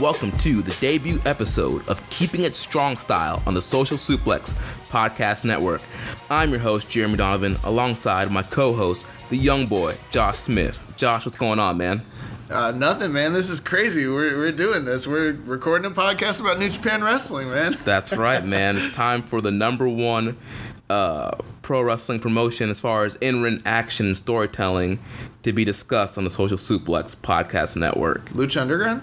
Welcome to the debut episode of Keeping It Strong Style on the Social Suplex Podcast Network. I'm your host, Jeremy Donovan, alongside my co host, the young boy, Josh Smith. Josh, what's going on, man? Uh, nothing, man. This is crazy. We're, we're doing this. We're recording a podcast about New Japan Wrestling, man. That's right, man. It's time for the number one uh, pro wrestling promotion as far as in ring action and storytelling to be discussed on the Social Suplex Podcast Network. Lucha Underground?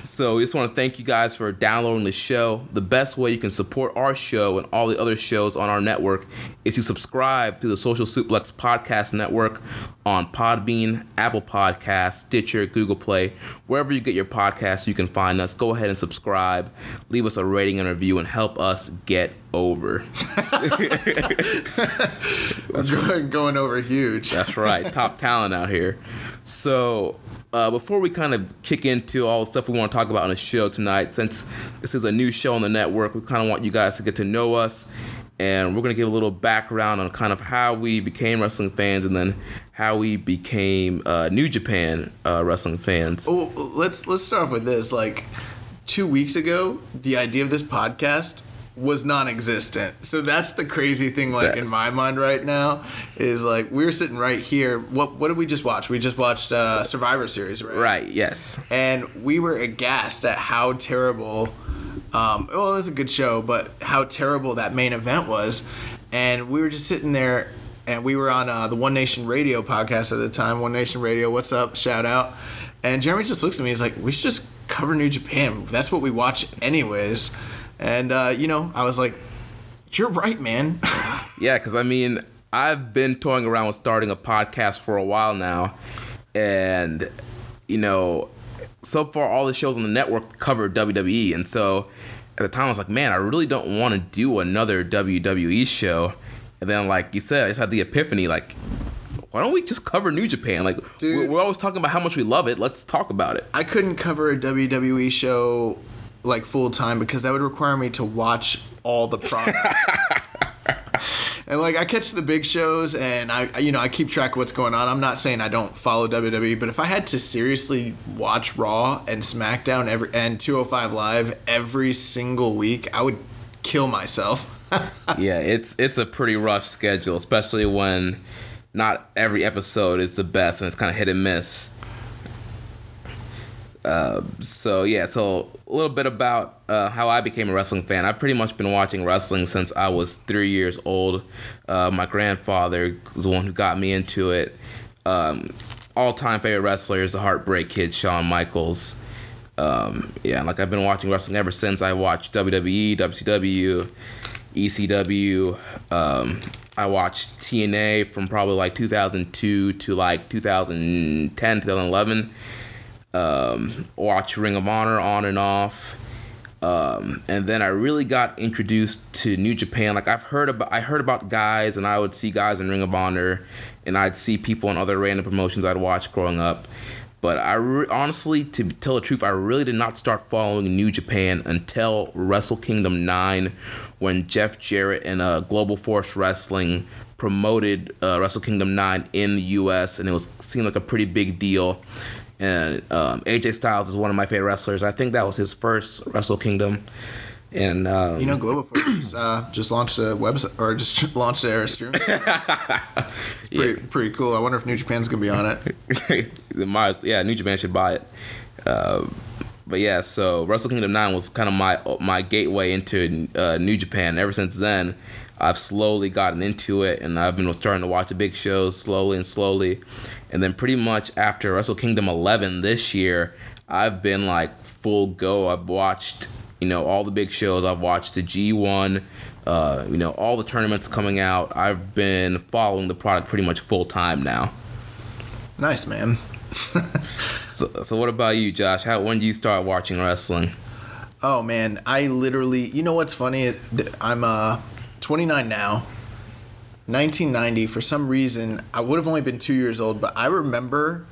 So we just want to thank you guys for downloading the show. The best way you can support our show and all the other shows on our network is to subscribe to the Social Suplex Podcast Network on Podbean, Apple Podcasts, Stitcher, Google Play, wherever you get your podcasts, you can find us. Go ahead and subscribe, leave us a rating and review, and help us get over. That's right. Going over huge. That's right. Top talent out here. So, uh, before we kind of kick into all the stuff we want to talk about on the show tonight, since this is a new show on the network, we kind of want you guys to get to know us. And we're going to give a little background on kind of how we became wrestling fans and then how we became uh, New Japan uh, wrestling fans. Well, let's let's start off with this. Like two weeks ago, the idea of this podcast was non-existent. So that's the crazy thing. Like That- in my mind right now is like we're sitting right here. What what did we just watch? We just watched uh, Survivor Series, right? Right, yes. and we were aghast at how terrible. Um, well, it was a good show, but how terrible that main event was, and we were just sitting there, and we were on uh, the One Nation Radio podcast at the time. One Nation Radio, what's up? Shout out! And Jeremy just looks at me. He's like, "We should just cover New Japan. That's what we watch, anyways." And uh, you know, I was like, "You're right, man." Yeah, because I mean, I've been toying around with starting a podcast for a while now, and you know, so far all the shows on the network cover WWE, and so at the time I was like, man, I really don't want to do another WWE show. And then, like you said, I just had the epiphany, like. Why don't we just cover New Japan? Like Dude. we're, we're always talking about how much we love it. Let's talk about it. I couldn't cover a WWE show like full time because that would require me to watch all the products. and like I catch the big shows and I you know I keep track of what's going on. I'm not saying I don't follow WWE, but if I had to seriously watch Raw and SmackDown every and 205 Live every single week, I would kill myself. yeah, it's it's a pretty rough schedule, especially when not every episode is the best and it's kind of hit and miss. Uh, so yeah, so a little bit about uh, how I became a wrestling fan. I've pretty much been watching wrestling since I was three years old. Uh, my grandfather was the one who got me into it. Um, all-time favorite wrestler is the Heartbreak Kid, Shawn Michaels. Um, yeah, like I've been watching wrestling ever since I watched WWE, WCW, ECW. Um, I watched TNA from probably like 2002 to like 2010, 2011. Um, watch Ring of Honor on and off. Um, and then I really got introduced to New Japan. Like I've heard about, I heard about guys, and I would see guys in Ring of Honor, and I'd see people in other random promotions I'd watch growing up. But I re- honestly, to tell the truth, I really did not start following New Japan until Wrestle Kingdom 9 when Jeff Jarrett and uh, Global Force Wrestling promoted uh, Wrestle Kingdom 9 in the US, and it was seemed like a pretty big deal. And um, AJ Styles is one of my favorite wrestlers. I think that was his first Wrestle Kingdom. And um, You know, Global Force just, uh, just launched a website or just launched their service. it's pretty, pretty cool. I wonder if New Japan's gonna be on it. Mars, yeah, New Japan should buy it. Uh, but yeah, so Wrestle Kingdom Nine was kind of my my gateway into uh, New Japan. Ever since then, I've slowly gotten into it, and I've been starting to watch the big shows slowly and slowly. And then pretty much after Wrestle Kingdom 11 this year, I've been like full go. I've watched you know all the big shows. I've watched the G1. Uh, you know all the tournaments coming out. I've been following the product pretty much full time now. Nice man. So, so what about you, Josh? How when did you start watching wrestling? Oh man, I literally. You know what's funny? I'm uh 29 now. 1990. For some reason, I would have only been two years old, but I remember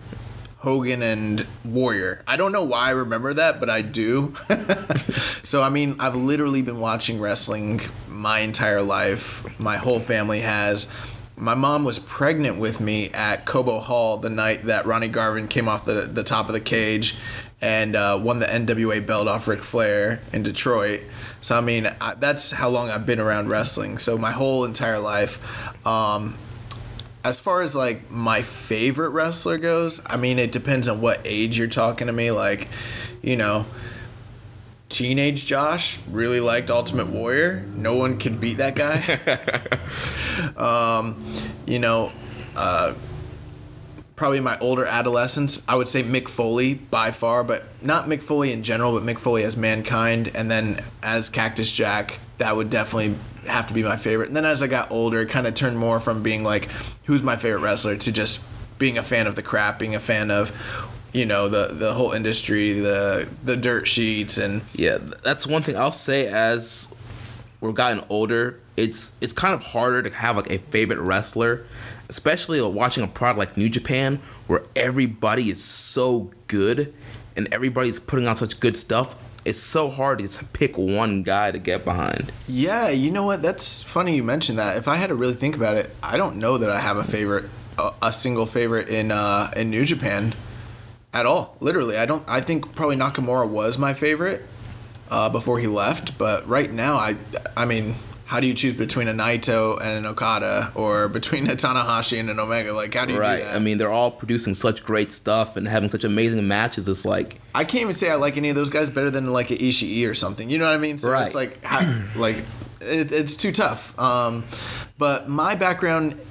Hogan and Warrior. I don't know why I remember that, but I do. so I mean, I've literally been watching wrestling my entire life. My whole family has. My mom was pregnant with me at Cobo Hall the night that Ronnie Garvin came off the, the top of the cage and uh, won the NWA belt off Ric Flair in Detroit. So I mean, I, that's how long I've been around wrestling. So my whole entire life. Um, as far as like my favorite wrestler goes, I mean, it depends on what age you're talking to me. Like, you know, teenage Josh really liked Ultimate Warrior. No one could beat that guy. um, you know, uh, probably my older adolescence, I would say Mick Foley by far, but not Mick Foley in general, but Mick Foley as Mankind, and then as Cactus Jack. That would definitely have to be my favorite. And then as I got older, it kind of turned more from being like, who's my favorite wrestler to just being a fan of the crap, being a fan of you know the the whole industry, the the dirt sheets, and Yeah, that's one thing I'll say as we're gotten older. It's it's kind of harder to have like a favorite wrestler, especially watching a product like New Japan where everybody is so good and everybody's putting out such good stuff. It's so hard to pick one guy to get behind. Yeah, you know what? That's funny you mentioned that. If I had to really think about it, I don't know that I have a favorite, a, a single favorite in uh, in New Japan, at all. Literally, I don't. I think probably Nakamura was my favorite uh, before he left, but right now, I, I mean, how do you choose between a Naito and an Okada, or between a Tanahashi and an Omega? Like, how do you Right. do that? I mean, they're all producing such great stuff and having such amazing matches. It's like, I can't even say I like any of those guys better than like an Ishii or something. You know what I mean? So Right. it's like, how, like, it, it's too tough. Um, but my background,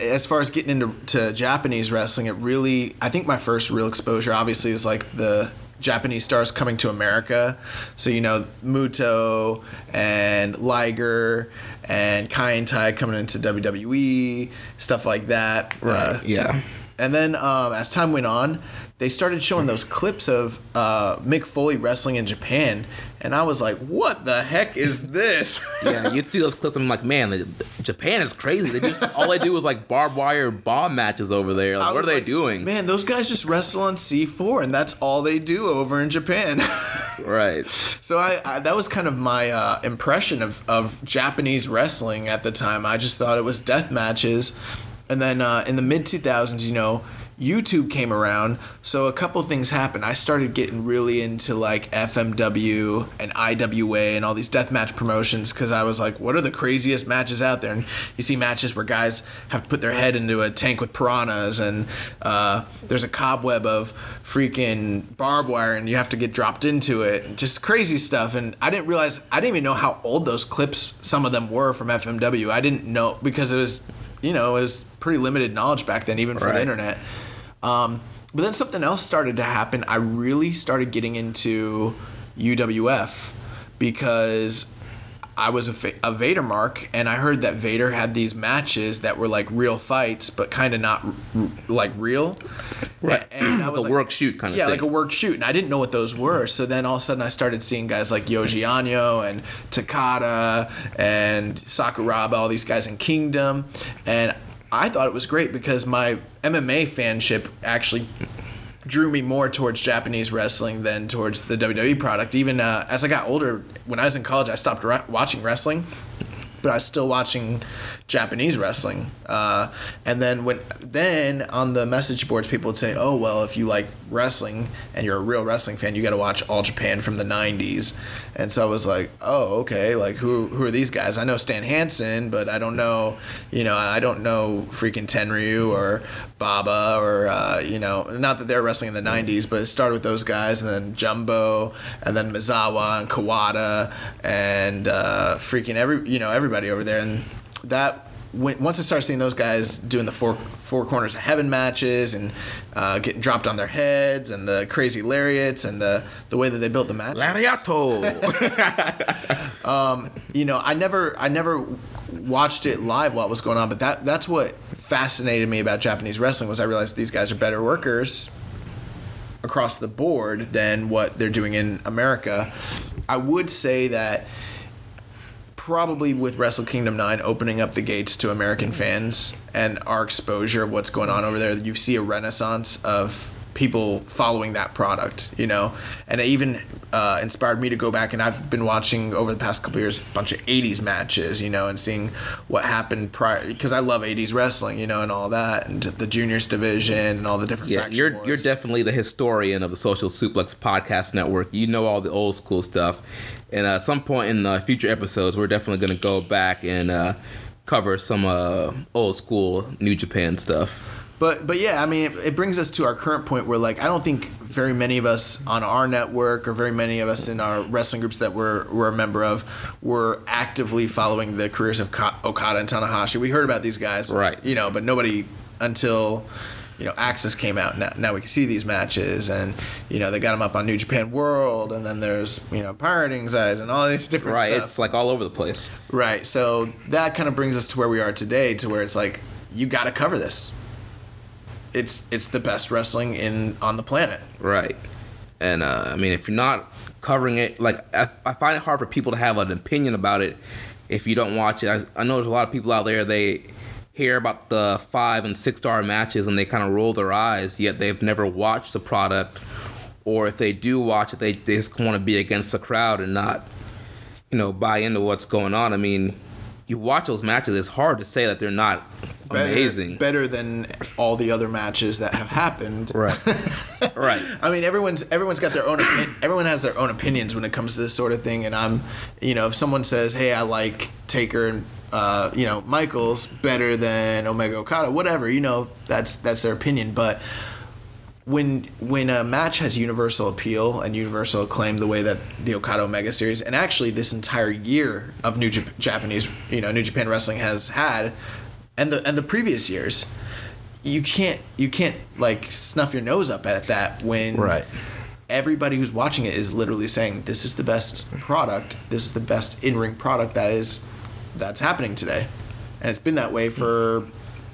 as far as getting into to Japanese wrestling, it really, I think my first real exposure, obviously, is like the Japanese stars coming to America. So you know, Muto and Liger and Kai En Tai coming into WWE, stuff like that. Uh, yeah. and then um, as time went on, they started showing those clips of uh, Mick Foley wrestling in Japan, and I was like, "What the heck is this?" yeah, you'd see those clips and I'm like, man, the, Japan is crazy. They just all they do is like barbed wire bomb matches over there. Like, what are was they doing? Man, those guys just wrestle on C4, and that's all they do over in Japan. Right. so I, I that was kind of my uh, impression of, of Japanese wrestling at the time. I just thought it was death matches, and then uh, in the mid 2000s, you know. YouTube came around, so a couple things happened. I started getting really into like FMW and IWA and all these deathmatch promotions because I was like, what are the craziest matches out there? And you see matches where guys have to put their head into a tank with piranhas, and uh, there's a cobweb of freaking barbed wire, and you have to get dropped into it. Just crazy stuff. And I didn't realize, I didn't even know how old those clips, some of them were from FMW. I didn't know because it was, you know, it was pretty limited knowledge back then, even for Right. the internet. Um, but then something else started to happen. I really started getting into UWF because I was a, a Vader mark, and I heard that Vader had these matches that were like real fights, but kind of not r- like real. Right. And I Like a work shoot kind of yeah, thing. like a work shoot, and I didn't know what those were. So then all of a sudden, I started seeing guys like Yoji Anjo and Takada and Sakuraba, all these guys in Kingdom, and I thought it was great because my MMA fanship actually drew me more towards Japanese wrestling than towards the WWE product. Even uh, as I got older, when I was in college, I stopped re- watching wrestling, but I was still watching Japanese wrestling. Uh, and then when then on the message boards, people would say, "Oh well, if you like wrestling and you're a real wrestling fan, you got to watch All Japan from the '90s." And so I was like, "Oh okay, like who who are these guys? I know Stan Hansen, but I don't know, you know, I don't know freaking Tenryu or Baba or uh, you know, not that they're wrestling in the '90s, but it started with those guys, and then Jumbo, and then Misawa and Kawada, and uh, freaking every you know everybody over there and that when, once I started seeing those guys doing the four four corners of heaven matches and uh, getting dropped on their heads and the crazy lariats and the the way that they built the match, Lariato. you know, I never I never watched it live while it was going on, but that that's what fascinated me about Japanese wrestling was I realized these guys are better workers across the board than what they're doing in America. I would say that probably with Wrestle Kingdom 9 opening up the gates to American fans and our exposure of what's going on over there, you see a renaissance of people following that product, you know, and it even uh, inspired me to go back and I've been watching over the past couple years a bunch of 80s matches, you know, and seeing what happened prior because I love 80s wrestling, you know, and all that and the juniors division and all the different Yeah, you're wars. you're definitely the historian of the Social Suplex Podcast Network. You know all the old school stuff, and uh, at some point in the future episodes, we're definitely going to go back and uh, cover some uh, old school New Japan stuff. But but yeah, I mean, it, it brings us to our current point where like I don't think very many of us on our network or very many of us in our wrestling groups that we're we're a member of were actively following the careers of Ka- Okada and Tanahashi. We heard about these guys, Right. You know, but nobody until you know AXS came out. Now, now we can see these matches, and you know they got them up on New Japan World, and then there's you know Pirating Eyes and all these different stuff. Right, stuff. it's like all over the place. Right. So that kind of brings us to where we are today, to where it's like you got to cover this. It's it's the best wrestling in on the planet. Right. And uh, I mean, if you're not covering it, like I, I find it hard for people to have an opinion about it if you don't watch it. I, I know there's a lot of people out there they hear about the five and six star matches and they kind of roll their eyes, yet they've never watched the product, or if they do watch it, they, they just want to be against the crowd and not, you know, buy into what's going on. I mean, you watch those matches, it's hard to say that they're not Better, amazing. Better than all the other matches that have happened. Right. right. I mean, everyone's everyone's got their own opinion. Everyone has their own opinions when it comes to this sort of thing. And I'm, you know, if someone says, "Hey, I like Taker and uh, you know Michaels better than Omega Okada," whatever, you know, that's that's their opinion. But when when a match has universal appeal and universal acclaim the way that the Okada Omega series and actually this entire year of New Jap- Japanese you know New Japan Wrestling has had and the and the previous years you can't you can't like snuff your nose up at that when Right. everybody who's watching it is literally saying this is the best product this is the best in-ring product that is that's happening today and it's been that way for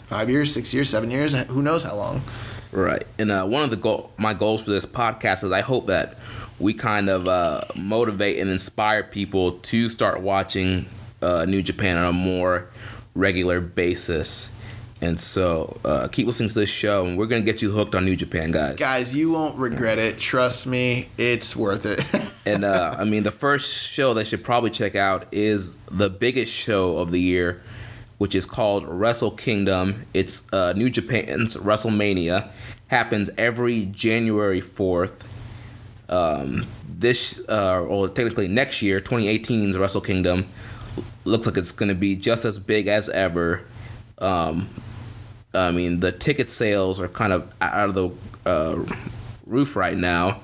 five years six years seven years who knows how long Right. And uh, one of the goal, my goals for this podcast is I hope that we kind of uh, motivate and inspire people to start watching uh, New Japan on a more regular basis. And so uh, keep listening to this show, and we're going to get you hooked on New Japan, guys. Guys, you won't regret it. Trust me, it's worth it. And uh, I mean, the first show that you should probably check out is the biggest show of the year, which is called Wrestle Kingdom. It's uh, New Japan's WrestleMania. Happens every January 4th. Um, this, uh, or technically next year, 2018's Wrestle Kingdom, looks like it's going to be just as big as ever. Um, I mean, the ticket sales are kind of out of the uh, roof right now.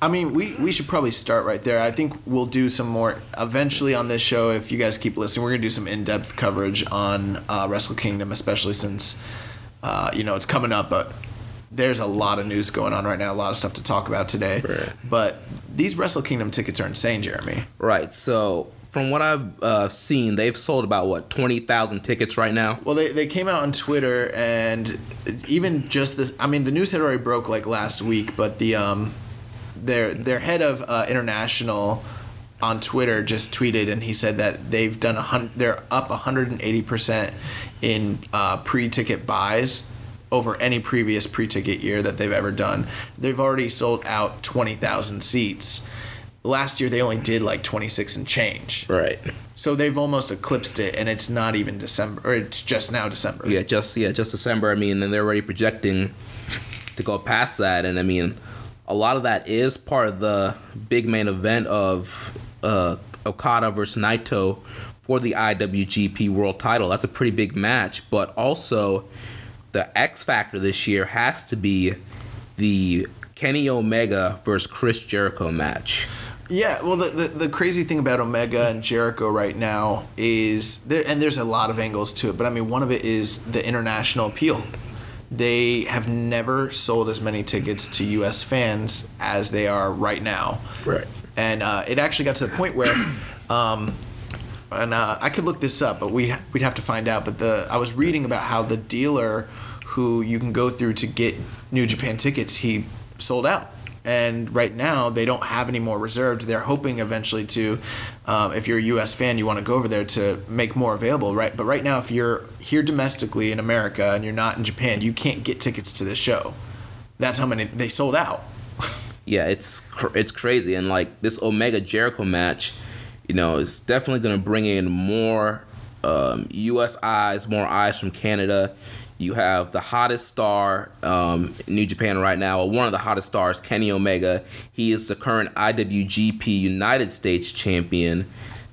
I mean, we, we should probably start right there. I think we'll do some more eventually on this show. If you guys keep listening, we're gonna do some in depth coverage on uh, Wrestle Kingdom, especially since uh, you know it's coming up. But there's a lot of news going on right now, a lot of stuff to talk about today. Right. But these Wrestle Kingdom tickets are insane, Jeremy. Right. So from what I've uh, seen, they've sold about what twenty thousand tickets right now. Well, they, they came out on Twitter, and even just this. I mean, the news had already broke like last week, but the um, their their head of uh, international on Twitter just tweeted, and he said that they've done a hundred. They're up 180 percent in uh, pre-ticket buys over any previous pre-ticket year that they've ever done. They've already sold out 20,000 seats. Last year they only did like 26 and change. Right. So they've almost eclipsed it, and it's not even December, or it's just now December. Yeah. Just yeah. Just December. I mean, and they're already projecting to go past that. And I mean, a lot of that is part of the big main event of uh, Okada versus Naito for the IWGP World Title. That's a pretty big match. But also, the X factor this year has to be the Kenny Omega versus Chris Jericho match. Yeah, well, the, the, the crazy thing about Omega and Jericho right now is there, and there's a lot of angles to it, but I mean, one of it is the international appeal. They have never sold as many tickets to U.S. fans as they are right now. Right. And uh, it actually got to the point where, um, and uh, I could look this up, but we we'd have to find out. But the I was reading about how the dealer who you can go through to get New Japan tickets, he sold out and right now they don't have any more reserved. They're hoping eventually to, um, if you're a U.S. fan, you want to go over there to make more available, right? But right now, if you're here domestically in America and you're not in Japan, you can't get tickets to this show. That's how many they sold out. Yeah, it's cr- it's crazy, and like this Omega Jericho match, you know, it's definitely gonna bring in more um, U.S. eyes, more eyes from Canada. You have the hottest star um, in New Japan right now, or one of the hottest stars, Kenny Omega. He is the current IWGP United States champion.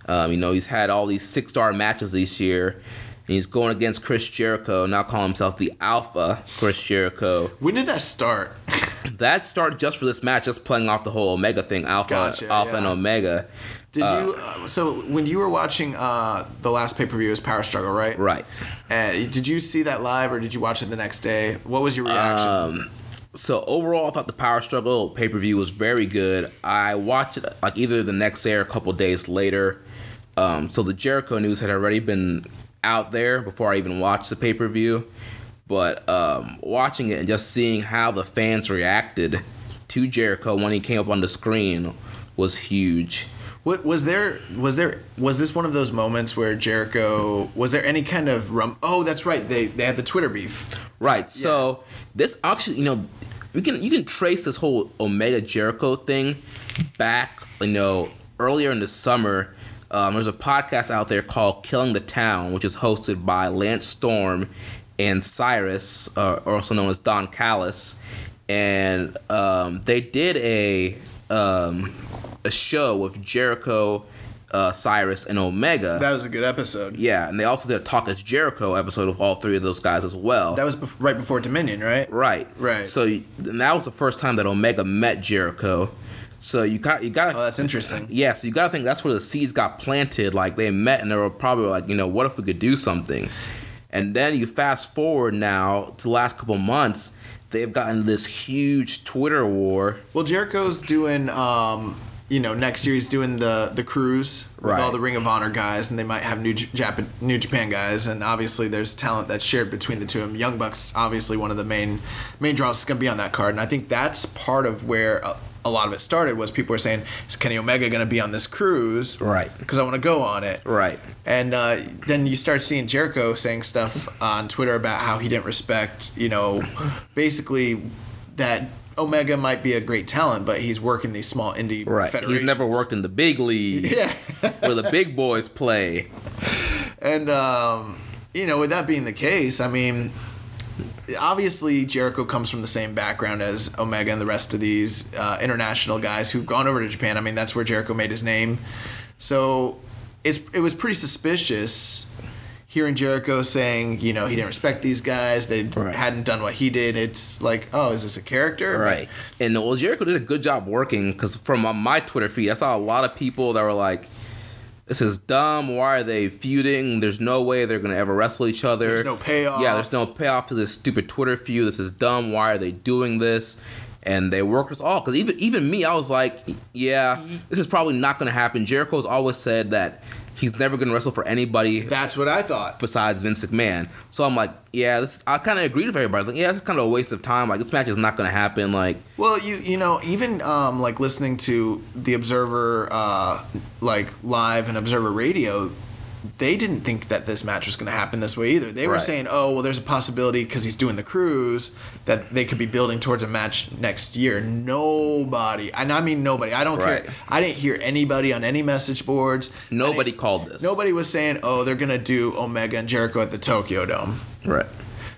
Um, you know, he's had all these six star matches this year. And he's going against Chris Jericho, now calling himself the Alpha Chris Jericho. When did that start? That started just for this match, just playing off the whole Omega thing, Alpha, Gotcha, Alpha and. Omega. Did you? Uh, so when you were watching uh, the last pay per view, was Power Struggle, right? Right. And did you see that live, or did you watch it the next day? What was your reaction? Um, so overall, I thought the Power Struggle pay per view was very good. I watched it like either the next day or a couple days later. Um, so the Jericho news had already been out there before I even watched the pay per view. But um, watching it and just seeing how the fans reacted to Jericho when he came up on the screen was huge. What was there? Was there? Was this one of those moments where Jericho? Was there any kind of rum? Oh, that's right. They they had the Twitter beef. Right. So this actually, you know, you can you can trace this whole Omega Jericho thing back, you know, earlier in the summer. Um, there's a podcast out there called Killing the Town, which is hosted by Lance Storm and Cyrus, uh, also known as Don Callis, and um, they did a um, a show with Jericho, uh, Cyrus, and Omega. That was a good episode. yeah, and they also did a Talk Is Jericho episode with all three of those guys as well. That was bef- right before Dominion, right? Right. Right. So that was the first time that Omega met Jericho. So you got you got Oh, that's interesting. yeah. So you got to think that's where the seeds got planted. Like they met and they were probably like, you know, what if we could do something? And then you fast forward now to the last couple months, they've gotten this huge Twitter war. Well, Jericho's doing, um, you know, next year he's doing the the cruise with Right. all the Ring of Honor guys, and they might have New Japan, New Japan guys, and obviously there's talent that's shared between the two of them. Young Bucks, obviously one of the main main draws is going to be on that card, and I think that's part of where. A, a lot of it started was people were saying, "Is Kenny Omega going to be on this cruise?" Right. Because I want to go on it. Right. And uh, then you start seeing Jericho saying stuff on Twitter about how he didn't respect, you know, basically that Omega might be a great talent, but he's working these small indie Right. He's never worked in the big league Yeah. where the big boys play. And um, you know, with that being the case, I mean, obviously Jericho comes from the same background as Omega and the rest of these uh, international guys who've gone over to Japan. I mean, that's where Jericho made his name. So it's it was pretty suspicious hearing Jericho saying, you know, he didn't respect these guys. They Right. hadn't done what he did. It's like, oh, is this a character? Right. And well, Jericho did a good job working because from my Twitter feed, I saw a lot of people that were like, "This is dumb. Why are they feuding? There's no way they're gonna ever wrestle each other. There's no payoff." Yeah, there's no payoff to this stupid Twitter feud. This is dumb. Why are they doing this?" And they worked us all because even even me, I was like, "Yeah, this is probably not gonna happen." Jericho's always said that he's never gonna wrestle for anybody That's what I thought. besides Vince McMahon. So I'm like, yeah, this, I kind of agreed with everybody. Like, yeah, this is kind of a waste of time. Like, this match is not going to happen. Like, Well, you you know, even um, like listening to the Observer uh, like live and Observer Radio, they didn't think that this match was going to happen this way either. They were Right. saying, "Oh, well, there's a possibility because he's doing the cruise that they could be building towards a match next year." Nobody, and I mean nobody. I don't Right. care. I didn't hear anybody on any message boards. Nobody called this. Nobody was saying, "Oh, they're going to do Omega and Jericho at the Tokyo Dome." Right.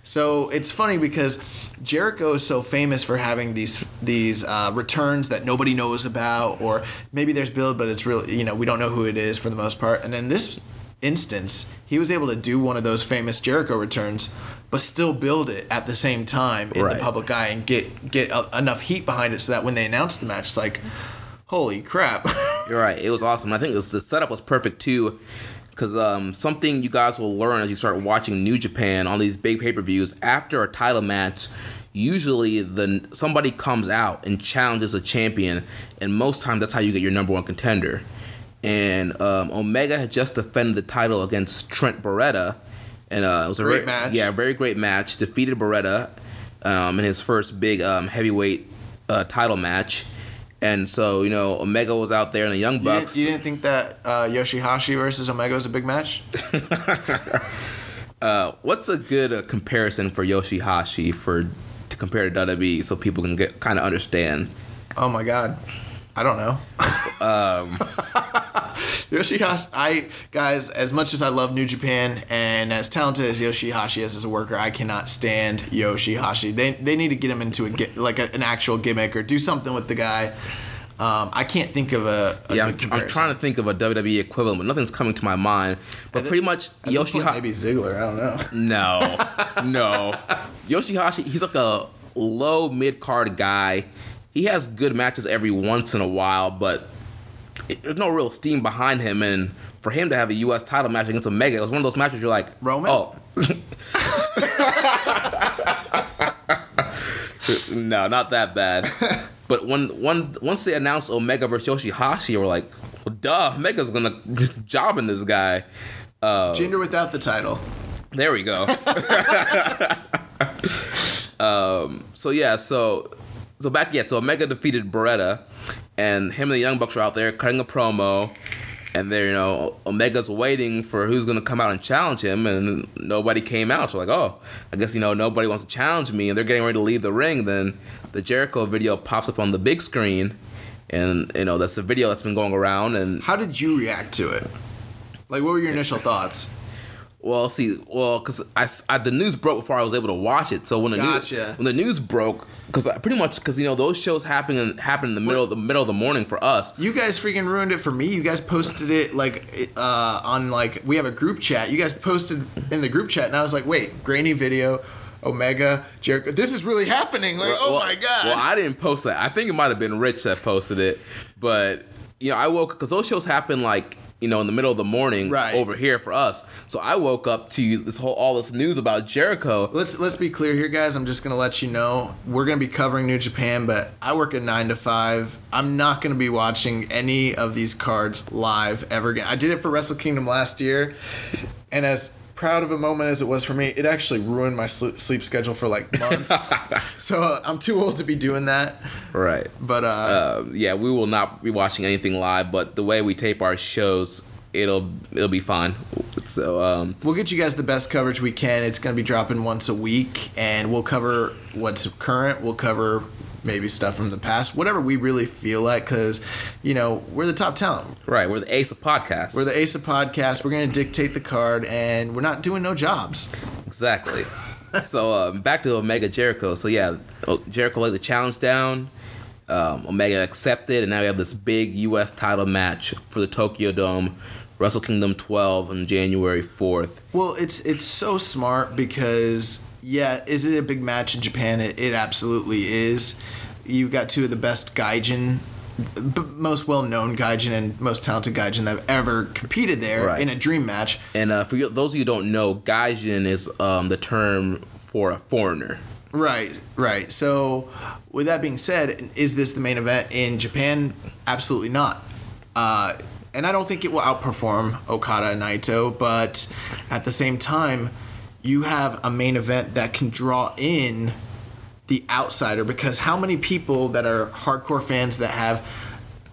So it's funny because Jericho is so famous for having these these uh, returns that nobody knows about, or maybe there's build, but it's really you know we don't know who it is for the most part. And then this instance, he was able to do one of those famous Jericho returns, but still build it at the same time in Right. the public eye and get get uh, enough heat behind it so that when they announce the match, it's like. Holy crap! You're right. It was awesome. I think this, the setup was perfect too, because um, something you guys will learn as you start watching New Japan on these big pay per views after a title match. Usually, the somebody comes out and challenges a champion, and most times that's how you get your number one contender. And um, Omega had just defended the title against Trent Beretta, and uh, it was a Great match. Yeah, very great match. Defeated Beretta um, in his first big um, heavyweight uh, title match. And so, you know, Omega was out there in the Young You didn't, Bucks. you didn't think that uh, Yoshihashi versus Omega was a big match? Uh, what's a good uh, comparison for Yoshihashi for to compare to WWE so people can get kind of understand? Oh my god. I don't know. Um, Yoshihashi, I guys, as much as I love New Japan and as talented as Yoshihashi is as a worker, I cannot stand Yoshihashi. They they need to get him into a like a, an actual gimmick or do something with the guy. Um, I can't think of a, a yeah, I'm, I'm trying to think of a WWE equivalent, but nothing's coming to my mind. But pretty much At this point, Yoshihashi. maybe Ziggler. I don't know. No, no. Yoshihashi, he's like a low mid card guy. He has good matches every once in a while, but it- there's no real steam behind him. And for him to have a U.S. title match against Omega, it was one of those matches you're like, Roman? Oh. no, not that bad. But when one once they announced Omega versus Yoshihashi, we're like, well, duh, Omega's gonna just jobbing this guy. Jinder without the title. There we go. um, so yeah, so so back yeah, so Omega defeated Beretta, and him and the Young Bucks are out there cutting a promo, and they're you know Omega's waiting for who's gonna come out and challenge him, and nobody came out. So like, oh, I guess you know nobody wants to challenge me, and they're getting ready to leave the ring. Then the Jericho video pops up on the big screen, and you know that's a video that's been going around, and How did you react to it? Like, what were your initial thoughts? Well, see, well, because I, I- the news broke before I was able to watch it. So when the Gotcha. news when the news broke, because pretty much because you know those shows happen in, happen in the middle the middle of the morning for us. You guys freaking ruined it for me. You guys posted it like uh, on like we have a group chat. You guys posted in the group chat, and I was like, wait, grainy video, Omega, Jericho. This is really happening. Like, oh my god. Well, I didn't post that. I think it might have been Rich that posted it, but you know I woke because those shows happen like you know in the middle of the morning Right. over here for us. So I woke up to this whole all this news about Jericho. Let's let's be clear here, guys. I'm just gonna let you know we're gonna be covering New Japan, but I work at nine to five. I'm not gonna be watching any of these cards live ever again. I did it for Wrestle Kingdom last year, and as proud of a moment as it was for me, it actually ruined my sleep, sleep schedule for like months. so uh, I'm too old to be doing that. Right. But uh, uh, yeah, we will not be watching anything live, but the way we tape our shows, it'll it'll be fine. So um, we'll get you guys the best coverage we can. It's going to be dropping once a week, and we'll cover what's current. We'll cover maybe stuff from the past, whatever we really feel like, because you know we're the top talent. right, we're the ace of podcasts. We're the Ace of podcasts. We're going to dictate the card, and we're not doing no jobs. exactly. so um, back to Omega Jericho. So yeah, Jericho laid the challenge down. Um, Omega accepted, and now we have this big U.S. title match for the Tokyo Dome, Wrestle Kingdom 12 on January 4th. Well, it's it's so smart because yeah, is it a big match in Japan? It, it absolutely is. You've got two of the best gaijin, b- most well-known gaijin and most talented gaijin that have ever competed there Right. in a dream match. And uh, for you, those of you who don't know, Gaijin is um, the term for a foreigner. Right, right. So, with that being said, is this the main event in Japan? Absolutely not. Uh, and I don't think it will outperform Okada and Naito, but at the same time, you have a main event that can draw in the outsider because how many people that are hardcore fans that have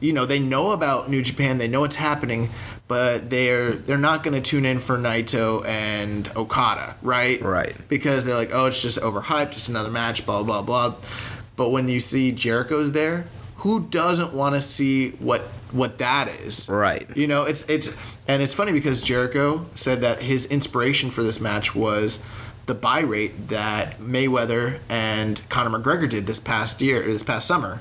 you know they know about New Japan they know what's happening but they're they're not going to tune in for Naito and Okada right Right. because they're like oh it's just overhyped just another match blah blah blah but when you see Jericho's there who doesn't want to see what what that is Right. you know, it's it's and it's funny because Jericho said that his inspiration for this match was the buy rate that Mayweather and Conor McGregor did this past year, or this past summer.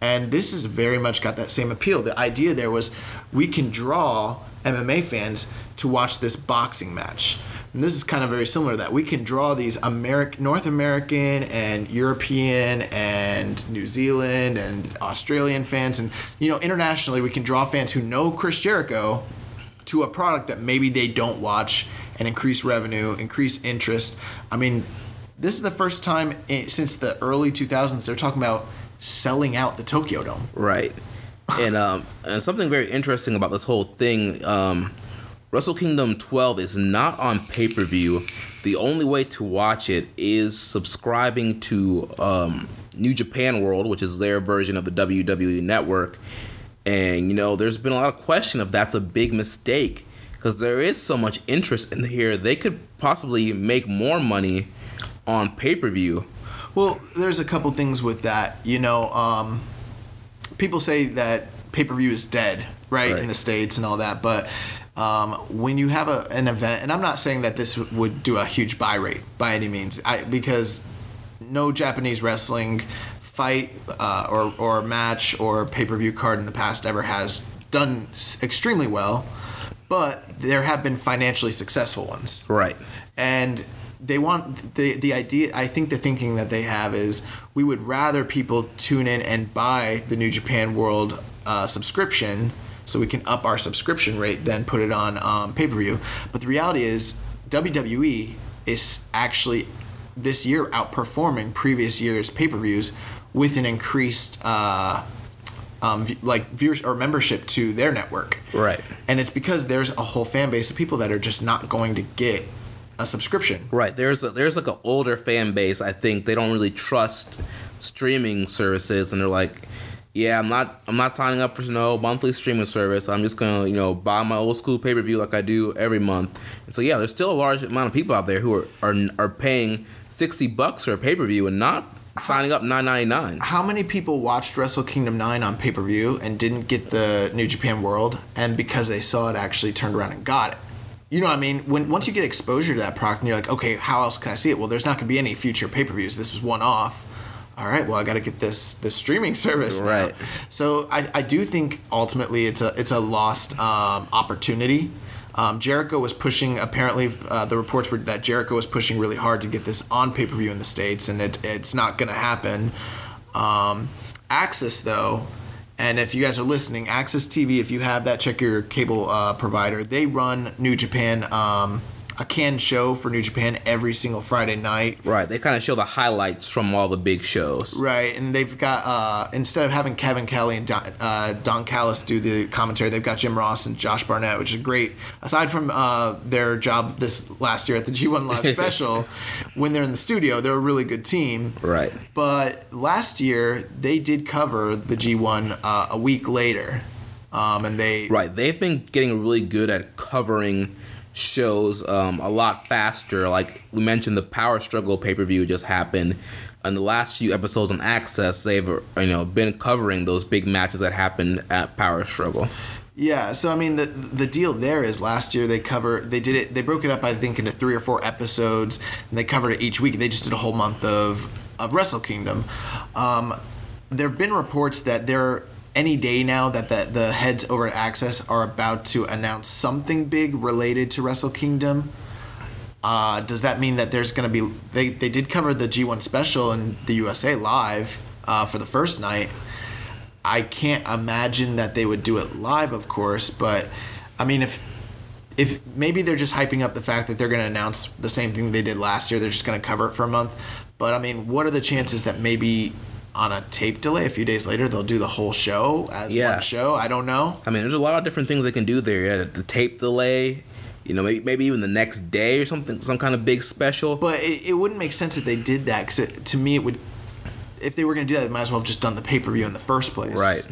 And this has very much got that same appeal. The idea there was we can draw MMA fans to watch this boxing match. and this is kind of very similar to that we can draw these American, North American, and European, and New Zealand, and Australian fans, and you know internationally we can draw fans who know Chris Jericho to a product that maybe they don't watch and increase revenue, increase interest. I mean, this is the first time in, since the early 2000s they're talking about selling out the Tokyo Dome. Right. And um and something very interesting about this whole thing, um Wrestle Kingdom 12 is not on pay-per-view. The only way to watch it is subscribing to um New Japan World, which is their version of the WWE network. And you know, there's been a lot of question if that's a big mistake because there is so much interest in here. They could possibly make more money on pay-per-view. Well, there's a couple things with that. You know, um, people say that pay per view is dead, right, Right. in the states and all that, but. Um, when you have a, an event, and I'm not saying that this would do a huge buy rate by any means, I, because no Japanese wrestling fight uh, or, or match or pay per view card in the past ever has done extremely well, but there have been financially successful ones Right. and they want the the idea i think the thinking that they have is we would rather people tune in and buy the new japan world uh, subscription so we can up our subscription rate than put it on um, pay-per-view but the reality is wwe is actually this year outperforming previous years pay-per-views with an increased uh, um, like viewers or membership to their network Right. and it's because there's a whole fan base of people that are just not going to get a subscription. Right. There's a, there's like an older fan base. I think they don't really trust streaming services, and they're like, yeah, I'm not I'm not signing up for no monthly streaming service. I'm just gonna you know buy my old school pay per view like I do every month. And so yeah, there's still a large amount of people out there who are are, are paying sixty bucks for a pay per view and not signing up nine ninety nine. How many people watched Wrestle Kingdom 9 on pay per view and didn't get the New Japan World, and because they saw it, actually turned around and got it? You know what I mean? When once you get exposure to that product and you're like, okay, how else can I see it? Well, there's not going to be any future pay per views. This was one off. All right, well, I got to get this this streaming service now. Right. So I, I do think ultimately it's a it's a lost um, opportunity. Um, Jericho was pushing. Apparently, uh, the reports were that Jericho was pushing really hard to get this on pay per view in the states, and it, it's not going to happen. Um, AXS though, and if you guys are listening, AXS TV, if you have that, check your cable uh, provider. They run New Japan, um, a canned show for New Japan every single Friday night. Right. They kind of show the highlights from all the big shows. Right, and they've got uh, instead of having Kevin Kelly and Don, uh, Don Callis do the commentary, they've got Jim Ross and Josh Barnett, which is great. Aside from uh, their job this last year at the G1 Live special, when they're in the studio, they're a really good team. Right. But last year they did cover the G1 uh, a week later, um, and they Right. They've been getting really good at covering shows um, a lot faster. Like we mentioned, the Power Struggle pay per view just happened. And the last few episodes on AXS, they've you know been covering those big matches that happened at Power Struggle. Yeah, so I mean the the deal there is last year they cover they did it they broke it up I think into three or four episodes and they covered it each week. They just did a whole month of of Wrestle Kingdom. Um, there have been reports that there any day now that the the heads over at AXS are about to announce something big related to Wrestle Kingdom. Uh, does that mean that there's going to be they they did cover the G1 special in the USA live uh, for the first night. I can't imagine that they would do it live, of course, but I mean, if if maybe they're just hyping up the fact that they're going to announce the same thing they did last year, they're just going to cover it for a month. But I mean, what are the chances that maybe on a tape delay, a few days later, they'll do the whole show as Yeah. one show? I don't know. I mean, there's a lot of different things they can do there. Yeah, the tape delay, you know, maybe, maybe even the next day or something, some kind of big special. But it, it wouldn't make sense if they did that because to me, it would. If they were going to do that, they might as well have just done the pay per view in the first place. Right.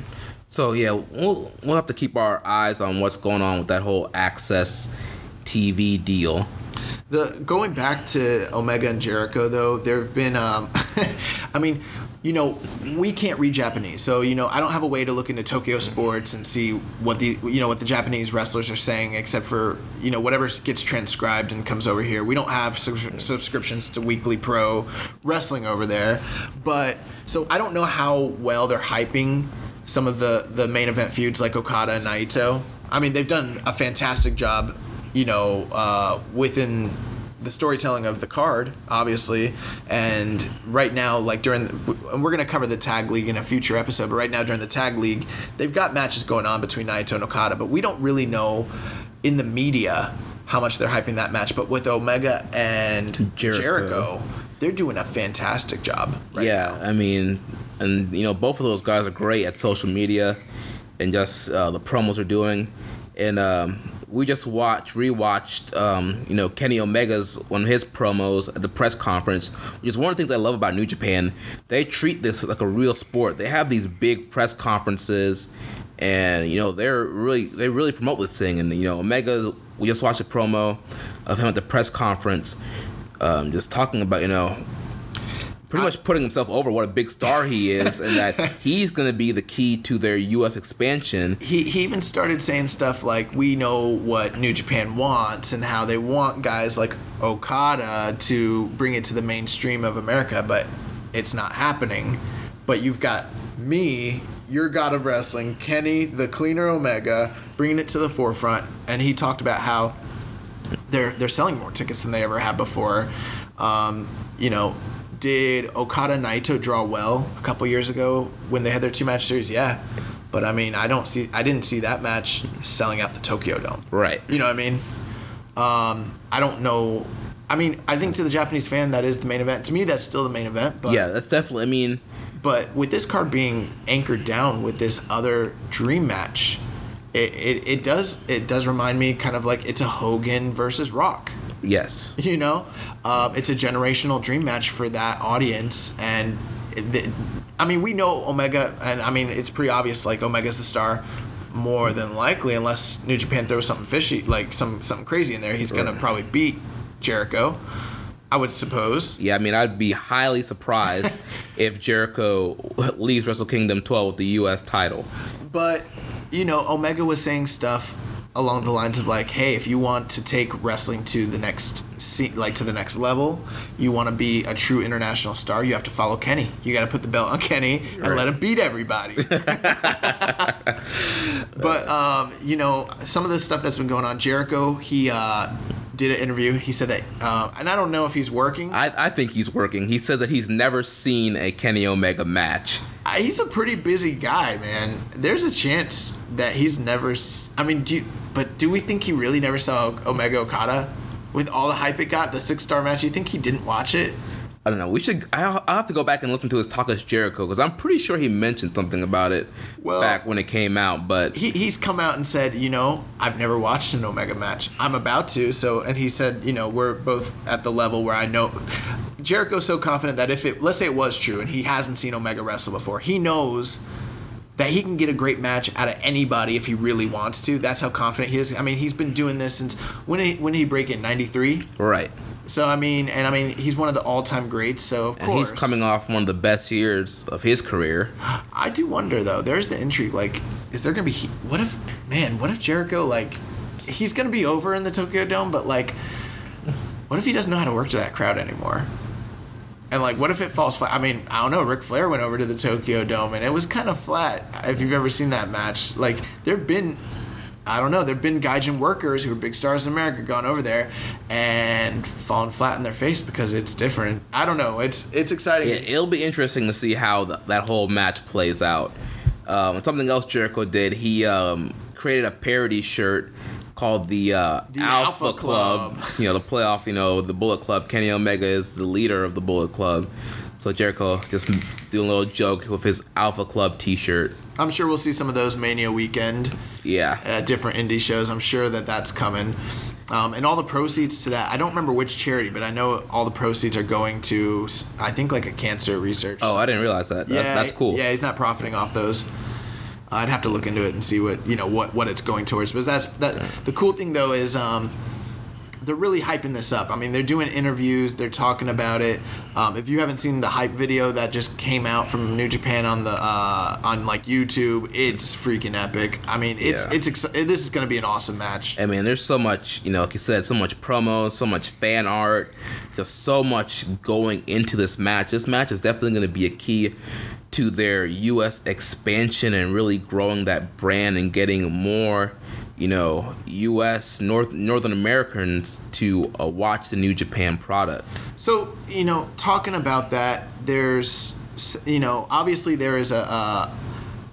So yeah, we'll we'll have to keep our eyes on what's going on with that whole AXS TV deal. The going back to Omega and Jericho though, there have been um I mean, you know, we can't read Japanese. So, you know, I don't have a way to look into Tokyo sports and see what the you know what the Japanese wrestlers are saying except for, you know, whatever gets transcribed and comes over here. We don't have subs- subscriptions to Weekly Pro Wrestling over there. But so I don't know how well they're hyping some of the the main event feuds like Okada and Naito. I mean, they've done a fantastic job, you know, uh, within the storytelling of the card, obviously, and right now, like during, the, and we're gonna cover the tag league in a future episode, but right now during the tag league, they've got matches going on between Naito and Okada, but we don't really know in the media how much they're hyping that match. But with Omega and Jericho. Jericho, they're doing a fantastic job. Right yeah, now. I mean, and you know, both of those guys are great at social media and just uh, the promos they're doing. And um, we just watched, rewatched, um, you know, Kenny Omega's one of his promos at the press conference, which is one of the things I love about New Japan. They treat this like a real sport. They have these big press conferences, and you know, they're really they really promote this thing. And you know, Omega's we just watched a promo of him at the press conference, um, just talking about you know pretty much putting himself over what a big star he is and that he's going to be the key to their US expansion. he, he even started saying stuff like we know what New Japan wants and how they want guys like Okada to bring it to the mainstream of America, but it's not happening. But you've got me, your god of wrestling, Kenny, the cleaner Omega, bringing it to the forefront. And he talked about how they're they're selling more tickets than they ever had before. Um, you know, did Okada Naito draw well a couple years ago when they had their two match series? Yeah, but I mean, I don't see I didn't see that match selling out the Tokyo Dome. Right. You know what I mean? Um, I don't know. I mean, I think to the Japanese fan that is the main event. To me, that's still the main event. But Yeah, that's definitely I mean, but with this card being anchored down with this other dream match, it, it, it does it does remind me kind of like it's a Hogan versus Rock. Yes. You know, um, it's a generational dream match for that audience, and the, I mean we know Omega, and I mean it's pretty obvious like Omega's the star. More than likely, unless New Japan throws something fishy, like some something crazy in there, he's gonna probably beat Jericho. I would suppose. Yeah, I mean, I'd be highly surprised if Jericho leaves Wrestle Kingdom 12 with the US title. But you know, Omega was saying stuff along the lines of like, "Hey, if you want to take wrestling to the next like to the next level, you want to be a true international star, you have to follow Kenny. You got to put the belt on Kenny and let him beat everybody." but um, you know, some of the stuff that's been going on, Jericho, he uh, did an interview. He said that, uh, and I don't know if he's working. I, I think he's working. He said that he's never seen a Kenny Omega match. He's a pretty busy guy, man. There's a chance that he's never. I mean, do but do we think he really never saw Omega Okada with all the hype it got, the six star match? You think he didn't watch it? I don't know. We should. I'll, I'll have to go back and listen to his Talk Is Jericho because I'm pretty sure he mentioned something about it Well- back when it came out. But He, he's come out and said, you know, I've never watched an Omega match. I'm about to. So, and he said, you know, we're both at the level where I know. Jericho's so confident that if it, let's say it was true and he hasn't seen Omega wrestle before, he knows that he can get a great match out of anybody if he really wants to. That's how confident he is. I mean, he's been doing this since when did he, when did he break in Ninety three. right, So I mean, and I mean, he's one of the all time greats. So of course. and course, he's coming off one of the best years of his career. I do wonder though. There's the intrigue. Like, is there gonna be? What if, man? What if Jericho like, he's gonna be over in the Tokyo Dome, but like, what if he doesn't know how to work to that crowd anymore? And like, what if it falls flat? I mean, I don't know. Ric Flair went over to the Tokyo Dome and it was kind of flat. If you've ever seen that match, like, there've been, I don't know, there've been Gaijin workers who are big stars in America gone over there and fallen flat in their face because it's different. I don't know. It's it's exciting. Yeah, it'll be interesting to see how th- that whole match plays out. Um, something else Jericho did, he um, created a parody shirt called the, uh, The Alpha, Alpha Club. Club. You know, the playoff. You know, the Bullet Club. Kenny Omega is the leader of the Bullet Club. So Jericho just doing a little joke with his Alpha Club T-shirt. I'm sure we'll see some of those Mania weekend Yeah, uh, different indie shows. I'm sure that that's coming. Um, and all the proceeds to that, I don't remember which charity, but I know all the proceeds are going to, I think, like a cancer research. Oh, I didn't realize that. That- that's cool. Yeah, he's not profiting off those. I'd have to look into it and see what you know what what it's going towards. But that's that. The cool thing though is um, they're really hyping this up. I mean, they're doing interviews, they're talking about it. Um, if you haven't seen the hype video that just came out from New Japan on the uh, on like YouTube, it's freaking epic. I mean, it's Yeah. it's exci- this is going to be an awesome match. I mean, there's so much, you know, like you said, so much promo, so much fan art, just so much going into this match. This match is definitely going to be a key to their U.S. expansion and really growing that brand and getting more you know, U.S. North Northern Americans to uh, watch the New Japan product. So you know, talking about that, there's you know, obviously there is a. a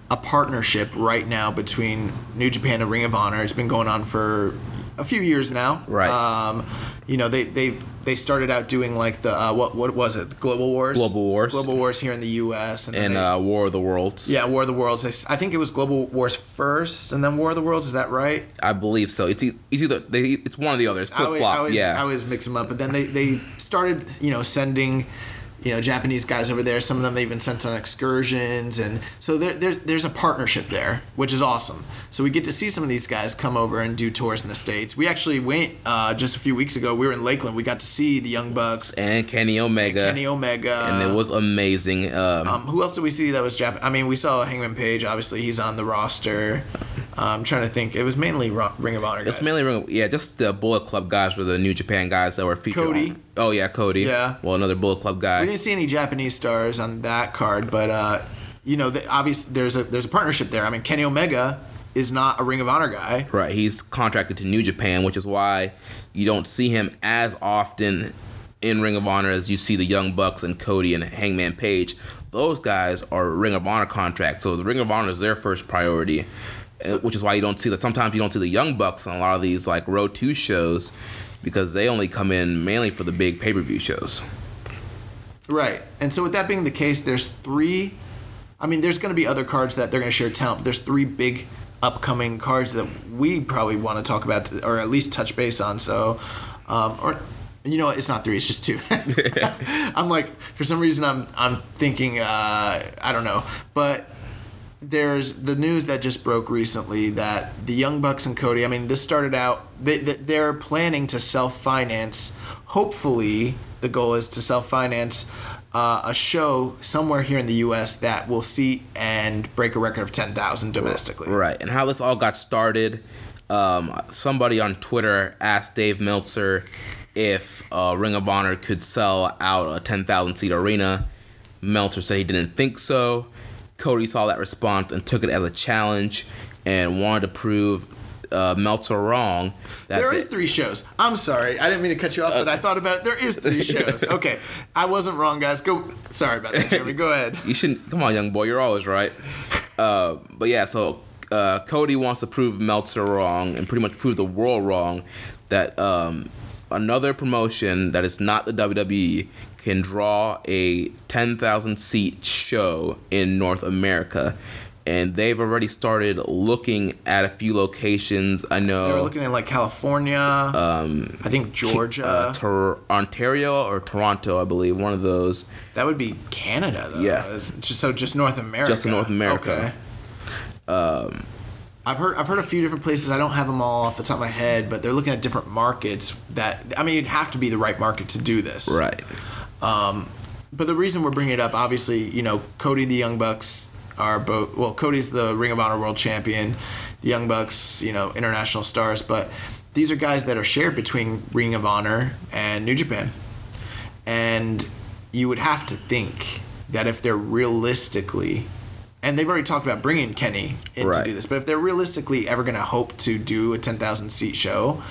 a partnership right now between New Japan and Ring of Honor. It's been going on for a few years now. Right. Um, you know, they they they started out doing like the uh, what what was it? Global Wars. Global Wars. Global Wars here in the U.S. then And they- uh, War of the Worlds. yeah, War of the Worlds. I think it was Global Wars first, and then War of the Worlds. Is that right? I believe so. It's, it's either they, it's one or the other. It's I flip always, flop. Yeah. I always mix them up. But then they, they started, you know, sending, you know, Japanese guys over there. Some of them they even sent on excursions, and so there, there's there's a partnership there, which is awesome. So we get to see some of these guys come over and do tours in the states. We actually went uh, just a few weeks ago. We were in Lakeland. We got to see the Young Bucks, and Kenny Omega. Kenny Omega, and it was amazing. Um, Um, who else did we see that was Japan? I mean, we saw Hangman Page. Obviously, he's on the roster. I'm trying to think. It was mainly Ro- Ring of Honor guys. it's mainly Ring- Of, yeah, just the Bullet Club guys were the New Japan guys that were featured. Cody. on- Oh yeah, Cody. Yeah. Well, another Bullet Club guy. We didn't see any Japanese stars on that card, but uh, you know, the, obviously there's a there's a partnership there. I mean, Kenny Omega is not a Ring of Honor guy. Right. He's contracted to New Japan, which is why you don't see him as often in Ring of Honor as you see the Young Bucks and Cody and Hangman Page. Those guys are Ring of Honor contracts, so the Ring of Honor is their first priority. uh, which is why you don't see that. Sometimes you don't see the Young Bucks on a lot of these like Row Two shows because they only come in mainly for the big pay per view shows. Right. And so with that being the case, there's three. I mean, there's going to be other cards that they're going to share talent. But there's three big upcoming cards that we probably want to talk about, or at least touch base on. So, um, or you know, what, it's not three; it's just two. I'm like, for some reason, I'm I'm thinking, uh, I don't know, but there's the news that just broke recently that the Young Bucks and Cody. I mean, this started out. They, they- they're planning to self-finance. Hopefully, the goal is to self-finance uh, a show somewhere here in the U.S. that will seat and break a record of ten thousand domestically. Right. And how this all got started, um, somebody on Twitter asked Dave Meltzer if uh, Ring of Honor could sell out a 10,000 seat arena. Meltzer said he didn't think so. Cody saw that response and took it as a challenge and wanted to prove uh, Meltzer wrong. That There three shows. I'm sorry, I didn't mean to cut you off, but I thought about it. There is three shows. Okay, I wasn't wrong, guys. Go. Sorry about that, Jeremy. Go ahead. You shouldn't. Come on, young boy. You're always right. Uh, but yeah, so uh, Cody wants to prove Meltzer wrong and pretty much prove the world wrong that um, another promotion that is not the WWE can draw a 10,000 seat show in North America. And they've already started looking at a few locations. I know. they're looking at like California. Um, I think Georgia. uh, Tor- Ontario or Toronto, I believe, one of those. That would be Canada, though. Yeah. Just so just North America. Just North America. Okay. I've heard I've heard a few different places. I don't have them all off the top of my head, but they're looking at different markets. That I mean, it'd have to be the right market to do this. Right. Um, but the reason we're bringing it up, obviously, you know, Cody the Young Bucks are both. Well, Cody's the Ring of Honor World Champion. The Young Bucks, you know, international stars. But these are guys that are shared between Ring of Honor and New Japan. And you would have to think that if they're realistically, and they've already talked about bringing Kenny in to do this, but if they're realistically ever going to hope to do a 10,000 seat show,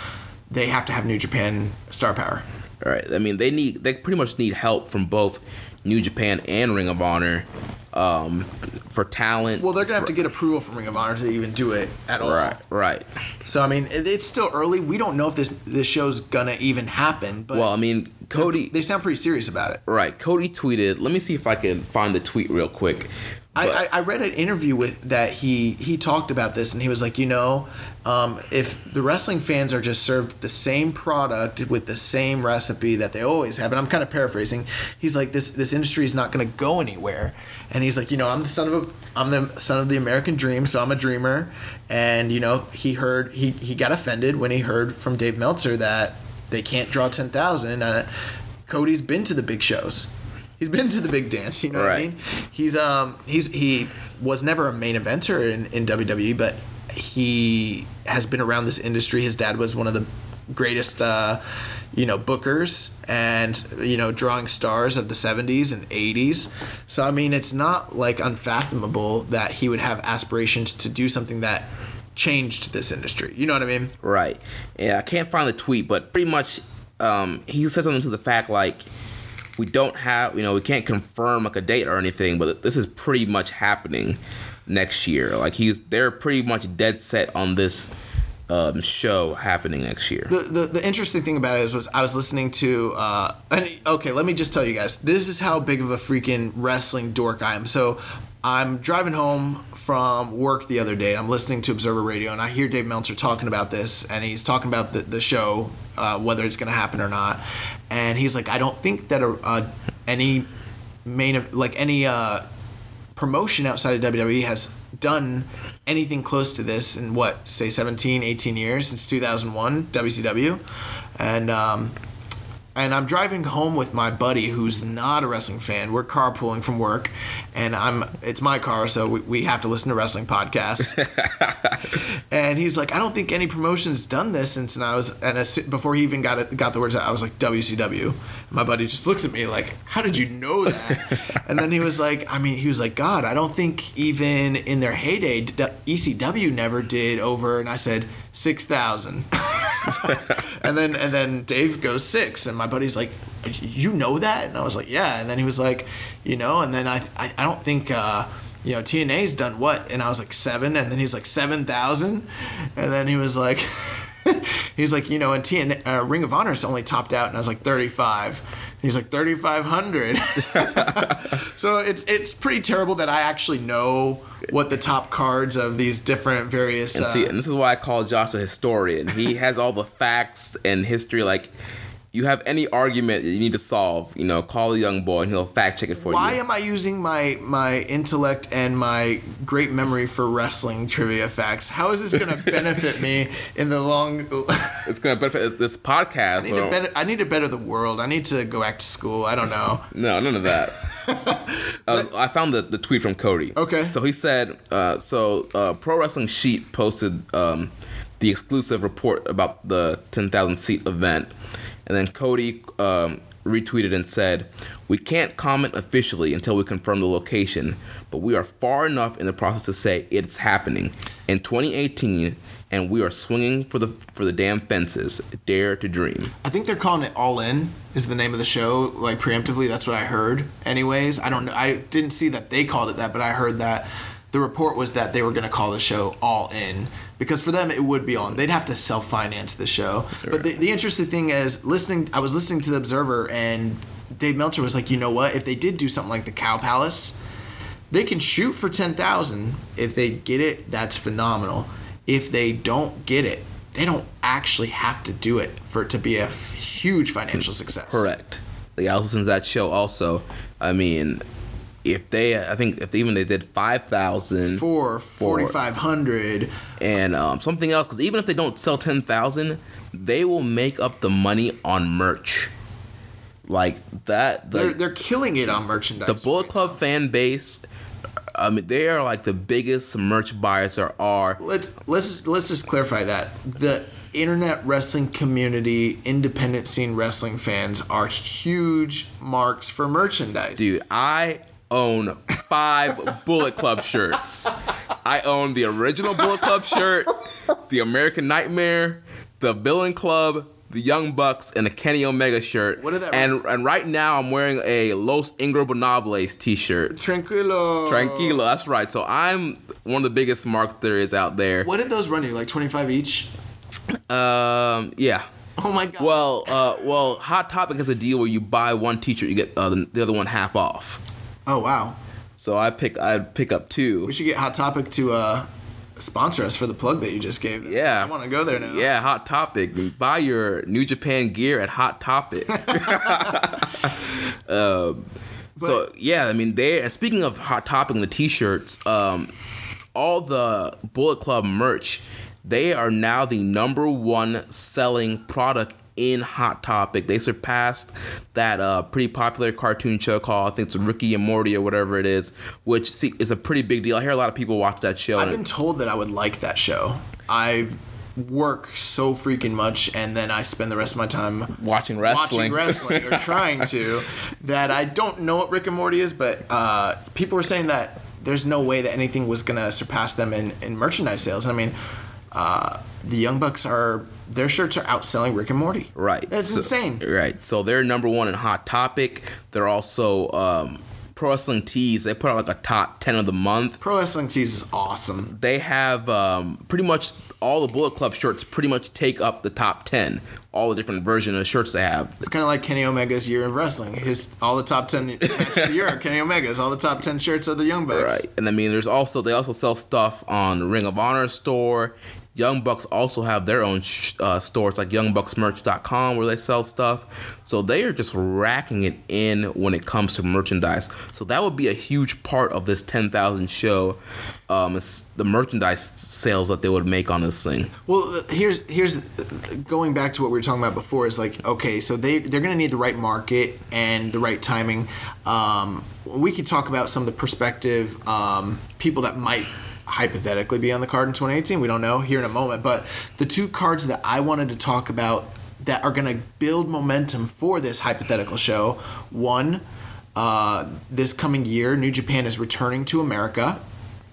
they have to have New Japan star power. Right. I mean, they need they pretty much need help from both New Japan and Ring of Honor um, for talent. Well, they're gonna have to get approval from Ring of Honor to even do it at all. right. Right. So I mean, it- it's still early. We don't know if this this show's gonna even happen. But Well, I mean, Cody. they sound pretty serious about it. Right. Cody tweeted. Let me see if I can find the tweet real quick. I, I, I read an interview with that he he talked about this and he was like, you know, um, if the wrestling fans are just served the same product with the same recipe that they always have, and I'm kind of paraphrasing, he's like, this this industry is not going to go anywhere, and he's like, you know, I'm the son of a I'm the son of the American dream, so I'm a dreamer, and you know, he heard he he got offended when he heard from Dave Meltzer that they can't draw ten thousand. Uh, Cody's been to the big shows. He's been to the big dance, you know what I mean? He's um he's he was never a main eventer in, in WWE, but he has been around this industry. His dad was one of the greatest uh, you know bookers and you know drawing stars of the 70s and 80s. So I mean, it's not like unfathomable that he would have aspirations to do something that changed this industry. You know what I mean? Right. Yeah, I can't find the tweet, but pretty much um, he said something to the fact like we don't have, you know, we can't confirm like a date or anything, but this is pretty much happening next year. Like he's they're pretty much dead set on this um, show happening next year. The, the the interesting thing about it is was I was listening to uh and okay, let me just tell you guys. This is how big of a freaking wrestling dork I am. So I'm driving home from work the other day. I'm listening to Observer Radio, and I hear Dave Meltzer talking about this, and he's talking about the, the show, uh, whether it's going to happen or not. And he's like, I don't think that a, uh, any main like any uh, promotion outside of WWE has done anything close to this in what say 17 18 years since 2001 WCW and um, and I'm driving home with my buddy who's not a wrestling fan. We're carpooling from work, and I'm it's my car, so we, we have to listen to wrestling podcasts. and he's like, I don't think any promotion's done this since and I was and as, before he even got it got the words out, I was like WCW. My buddy just looks at me like, How did you know that? and then he was like, I mean, he was like, God, I don't think even in their heyday, ECW never did over. And I said six thousand. and then and then Dave goes six, and my buddy's like, "You know that?" And I was like, "Yeah." And then he was like, "You know," and then I I, I don't think. Uh, you know, TNA's done what? And I was like seven, and then he's like seven thousand, and then he was like, he's like, you know, and TNA uh, Ring of Honor's only topped out, and I was like thirty five. He's like thirty five hundred. so it's it's pretty terrible that I actually know what the top cards of these different various. And uh, see, and this is why I call Josh a historian. He has all the facts and history. Like, you have any argument that you need to solve, you know, call a young boy and he'll fact check it for why you. Why am I using my my intellect and my great memory for wrestling trivia facts? How is this going to benefit me in the long? it's gonna benefit this podcast. I need, to or- better, I need to better the world. I need to go back to school. I don't know. No, none of that. I, was- I found the, the tweet from Cody. Okay. So he said, uh, so uh, Pro Wrestling Sheet posted um, the exclusive report about the 10,000 seat event. And then Cody um, retweeted and said, We can't comment officially until we confirm the location, but we are far enough in the process to say it's happening in 2018, and we are swinging for the for the damn fences. Dare to dream. I think they're calling it All In is the name of the show. Like preemptively, that's what I heard. Anyways, I don't know. I didn't see that they called it that, but I heard that the report was that they were going to call the show All In because for them it would be on. They'd have to self finance the show. But the, the interesting thing is listening. I was listening to the Observer and Dave Meltzer was like, you know what? If they did do something like the Cow Palace, they can shoot for 10,000. If they get it, that's phenomenal. If they don't get it, they don't actually have to do it for it to be a f- huge financial success. Correct. The I listened to that show also. I mean, if they, I think if even they did five thousand For 4,500, and um, something else, because even if they don't sell ten thousand, they will make up the money on merch. Like that, they're, they're killing it on merchandise. the Bullet Club fan base. I mean, they are like the biggest merch buyers there are. let's let's let's just clarify that the internet wrestling community, independent scene wrestling fans are huge marks for merchandise. Dude, I own five Bullet Club shirts. I own the original Bullet Club shirt, the American Nightmare, the Villain Club, the Young Bucks, and the Kenny Omega shirt. What did that- And and right now I'm wearing a Los Ingobernables t-shirt. Tranquilo. Tranquilo, that's right. So I'm one of the biggest is out there. What did those run you? Like twenty five each? Um, yeah. Oh my god. Well, uh, well, Hot Topic has a deal where you buy one t-shirt, you get uh, the other one half off. Oh wow. So I pick I pick up two. We should get Hot Topic to uh, sponsor us for the plug that you just gave. them. Yeah. I want to go there now. Yeah, Hot Topic. Buy your New Japan gear at Hot Topic. um, so yeah, I mean they. And speaking of Hot Topic and the T-shirts, um, all the Bullet Club merch, they are now the number one selling product in Hot Topic. They surpassed that uh, pretty popular cartoon show called I think it's Ricky and Morty or whatever it is, which see, is a pretty big deal. I hear a lot of people watch that show. I've been told that I would like that show. I work so freaking much, and then I spend the rest of my time watching wrestling. watching wrestling or trying to that I don't know what Rick and Morty is, but uh, people were saying that there's no way that anything was gonna surpass them in, in merchandise sales. I mean, uh, the Young Bucks are their shirts are outselling Rick and Morty. Right. It's So- insane. Right. So they're number one in Hot Topic. They're also um, Pro Wrestling Tees. They put out like a top 10 of the month. Pro Wrestling Tees is awesome. They have um, pretty much all the Bullet Club shirts pretty much take up the top 10. All the different version of shirts they have. It's kind of like Kenny Omega's year of wrestling. His all the top ten matches of the year Kenny Omega's. All the top ten shirts are the Young Bucks. Right. And I mean, there's also, they also sell stuff on the Ring of Honor store. Young Bucks also have their own sh- uh, stores like youngbucksmerch.com where they sell stuff. So they are just racking it in when it comes to merchandise. So that would be a huge part of this 10,000 show. Um, the merchandise sales that they would make on this thing. Well, uh, here's here's going back to what we were talking about before is like okay, so they they're gonna need the right market and the right timing. Um, we could talk about some of the prospective um, people that might hypothetically be on the card in 2018. We don't know here in a moment, but the two cards that I wanted to talk about that are gonna build momentum for this hypothetical show. One, uh, this coming year, New Japan is returning to America.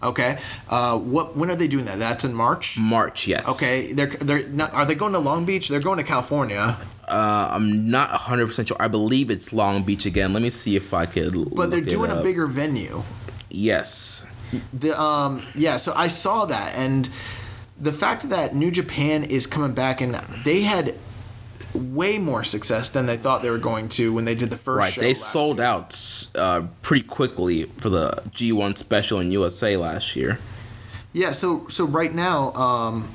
Okay, uh, what when are they doing that? That's in March. March, yes. Okay, they're they're not. Are they going to Long Beach? They're going to California, Uh, I'm not 100% sure. I believe it's Long Beach again. Let me see if I could. but they're doing a bigger venue. Yes. The um yeah, so I saw that, and the fact that New Japan is coming back, and they had way more success than they thought they were going to when they did the first Right, show they sold year. out uh, pretty quickly for the G1 special in USA last year. Yeah, so so right now, um,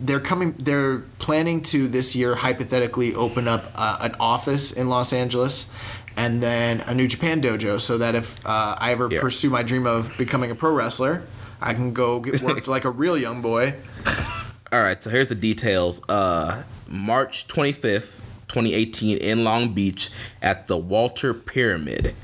they're coming. They're planning to this year hypothetically open up uh, an office in Los Angeles, and then a New Japan dojo, so that if uh, I ever Yeah. pursue my dream of becoming a pro wrestler, I can go get worked like a real young boy. All right, so here's the details. Uh, March 25th, 2018, in Long Beach at the Walter Pyramid.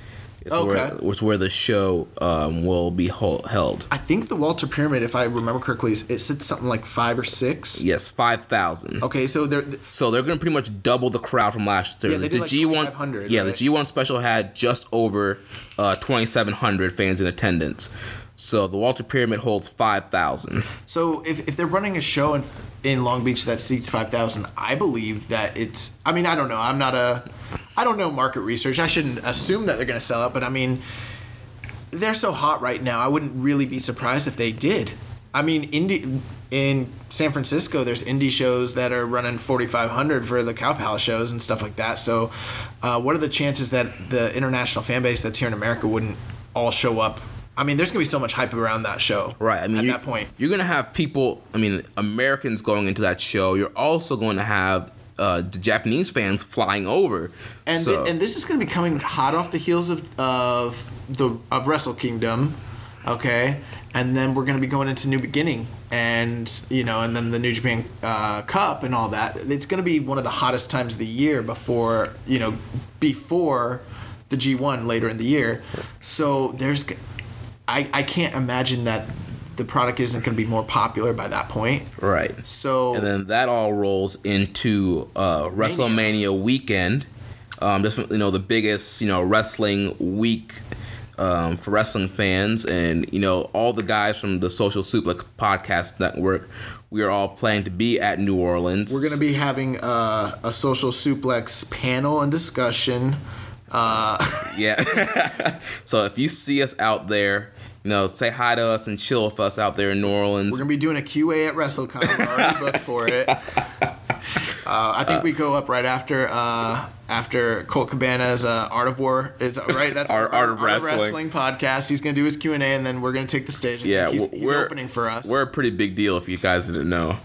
Where, Okay. which where the show um, will be hol- held. I think the Walter Pyramid, if I remember correctly, is- it sits something like five or six. Yes, 5,000. Okay, so they're So they're going to pretty much double the crowd from last year. Yeah, they did like 2,500, Yeah, right? the G1 special had just over uh, 2,700 fans in attendance. So the Walter Pyramid holds 5,000. So if, if they're running a show in in Long Beach that seats five thousand, I believe that it's. I mean, I don't know. I'm not a. I don't know market research. I shouldn't assume that they're going to sell out, but I mean, they're so hot right now. I wouldn't really be surprised if they did. I mean, indie in San Francisco, there's indie shows that are running 4,500 for the Cow Palace shows and stuff like that. So, uh, what are the chances that the international fan base that's here in America wouldn't all show up? I mean, there's gonna be so much hype around that show. Right. I mean, at you- that point, you're gonna have people. I mean, Americans going into that show. You're also going to have uh, the Japanese fans flying over. and so, thi- and this is going to be coming hot off the heels of of the of Wrestle Kingdom, okay, and then we're going to be going into New Beginning, and you know, and then the New Japan uh, Cup and all that. It's going to be one of the hottest times of the year before you know before the G one later in the year. So there's, I I can't imagine that the product isn't going to be more popular by that point. right. So And then that all rolls into uh, WrestleMania weekend. Um, definitely, you know, the biggest, you know, wrestling week um, for wrestling fans, and you know, all the guys from the Social Suplex Podcast Network. We are all planning to be at New Orleans. We're going to be having uh, a social suplex panel and discussion. Uh, Yeah. so if you see us out there, you know, say hi to us and chill with us out there in New Orleans. we're going to be doing a QA at WrestleCon. We're already booked for it. Uh, I think we go up right after uh, after Colt Cabana's uh, Art of War is right. That's Art- Art of Wrestling. podcast. He's gonna do his Q and A, and then we're gonna take the stage. I yeah, he's we're opening for us. We're a pretty big deal if you guys didn't know.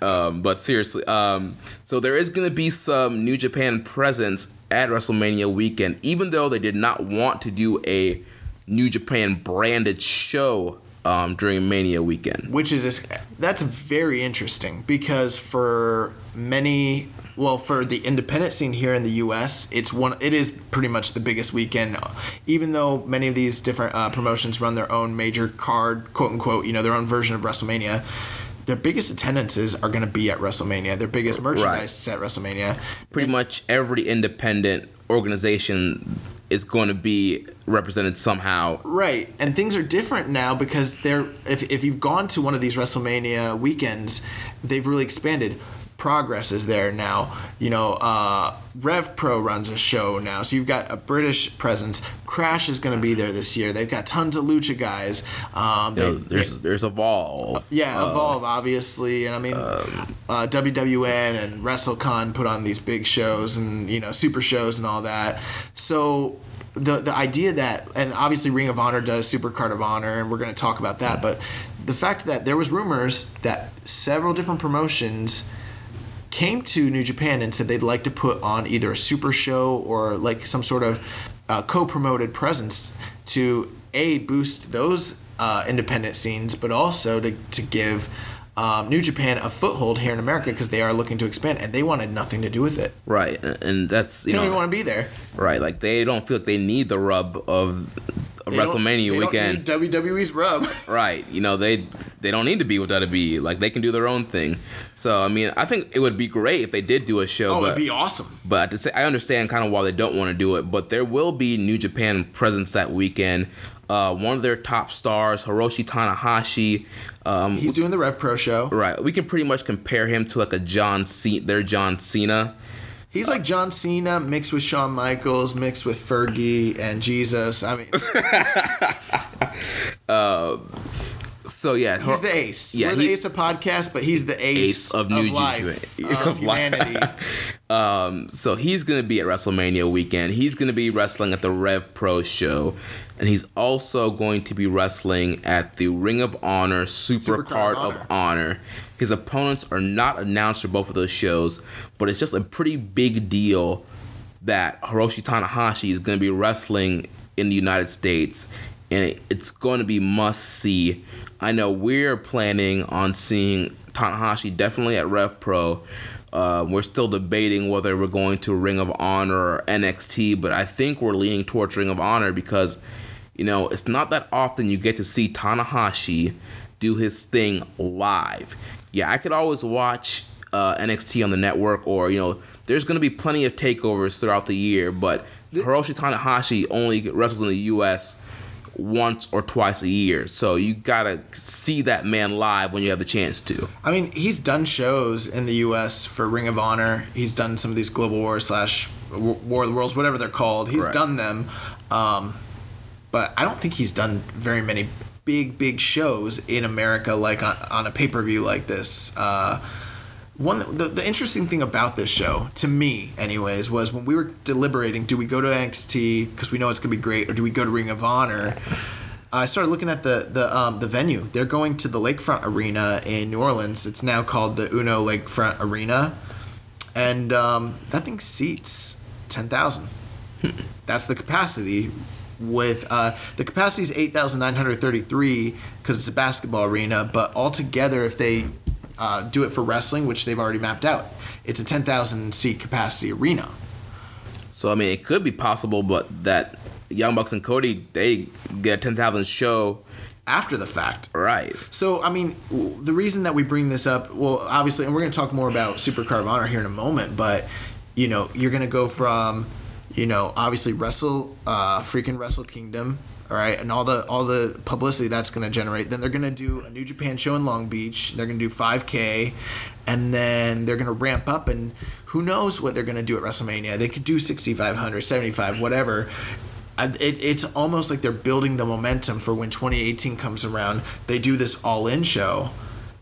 Um, but seriously, um, so there is going to be some New Japan presence at WrestleMania weekend, even though they did not want to do a New Japan branded show um, during Mania weekend. which is this, that's very interesting because for many well for the independent scene here in the US it's one it is pretty much the biggest weekend. Even though many of these different uh, promotions run their own major card quote unquote you know their own version of WrestleMania their biggest attendances are going to be at WrestleMania. Their biggest merchandise is at WrestleMania. Pretty much every independent organization is going to be represented somehow. Right, and things are different now because they're if if you've gone to one of these WrestleMania weekends, they've really expanded. Progress is there now. You know, uh, Rev Pro runs a show now, so you've got a British presence. Crash is going to be there this year. They've got tons of lucha guys. Um, they, You know, there's there's Evolve. yeah, Uh, Evolve obviously, and I mean, uh, WWN and WrestleCon put on these big shows and you know super shows and all that. So the the idea that and obviously Ring of Honor does Super Card of Honor, and we're going to talk about that. But the fact that there was rumors that several different promotions came to New Japan and said they'd like to put on either a super show or like some sort of uh, co-promoted presence to a boost those uh, independent scenes, but also to to give. Um, New Japan a foothold here in America because they are looking to expand and they wanted nothing to do with it. Right, and- that's you They don't know even want to be there. right. Like they don't feel like they need the rub of, They WrestleMania weekend. WWE's rub. Right. You know, they they don't need to be with WWE. Like they can do their own thing. So I mean, I think it would be great if they did do a show. Oh, but it'd be awesome. but to say, I understand kind of why they don't want to do it. But there will be New Japan presence that weekend. Uh, one of their top stars, Hiroshi Tanahashi. Um, He's doing the Rev Pro show. right. We can pretty much compare him to like a John Cena. Their John Cena. He's like John Cena mixed with Shawn Michaels, mixed with Fergie and Jesus. I mean, So yeah, he's the ace. Yeah, We're the ace of podcast, but he's the ace, Ace of New life, of Of humanity. Um, so he's gonna be at WrestleMania weekend. He's gonna be wrestling at the Rev Pro show, and he's also going to be wrestling at the Ring of Honor Super, Supercard Card of of Honor. His opponents are not announced for both of those shows, but it's just a pretty big deal that Hiroshi Tanahashi is going to be wrestling in the United States, and it's going to be must see. I know we're planning on seeing Tanahashi definitely at Rev Pro. Uh, we're still debating whether we're going to Ring of Honor or NXT, but I think we're leaning towards Ring of Honor because, you know, it's not that often you get to see Tanahashi do his thing live. Yeah, I could always watch uh, NXT on the network, or you know, there's going to be plenty of takeovers throughout the year, but Hiroshi Tanahashi only wrestles in the U.S. once or twice a year, so you gotta see that man live when you have the chance to. I mean, he's done shows in the U.S. for Ring of Honor. He's done some of these Global Wars slash War of the Worlds, whatever they're called. He's Right. done them, um, but I don't think he's done very many big, big shows in America, like on, on a pay per view like this. Uh, one the, the interesting thing about this show to me anyways was when we were deliberating do we go to NXT because we know it's gonna be great or do we go to Ring of Honor? I started looking at the the um, the venue. They're going to the Lakefront Arena in New Orleans. It's now called the Uno Lakefront Arena. And um, that thing seats 10,000 that's the capacity with uh, the capacity is 8,933 because it's a basketball arena but altogether if they uh, do it for wrestling which they've already mapped out it's a 10,000 seat capacity arena So I mean, it could be possible, but that Young Bucks and Cody they get a ten thousand show after the fact right. So, I mean, the reason that we bring this up, well, obviously, and we're going to talk more about Super Honor here in a moment, but, you know, you're going to go from, you know, obviously Wrestle, uh, freaking Wrestle Kingdom, all right, and all the all the publicity that's going to generate. Then they're going to do a New Japan show in Long Beach. They're going to do 5K, and then they're going to ramp up, and who knows what they're going to do at WrestleMania? They could do 6,500, 75, whatever. It, it's almost like they're building the momentum for when 2018 comes around. They do this all-in show,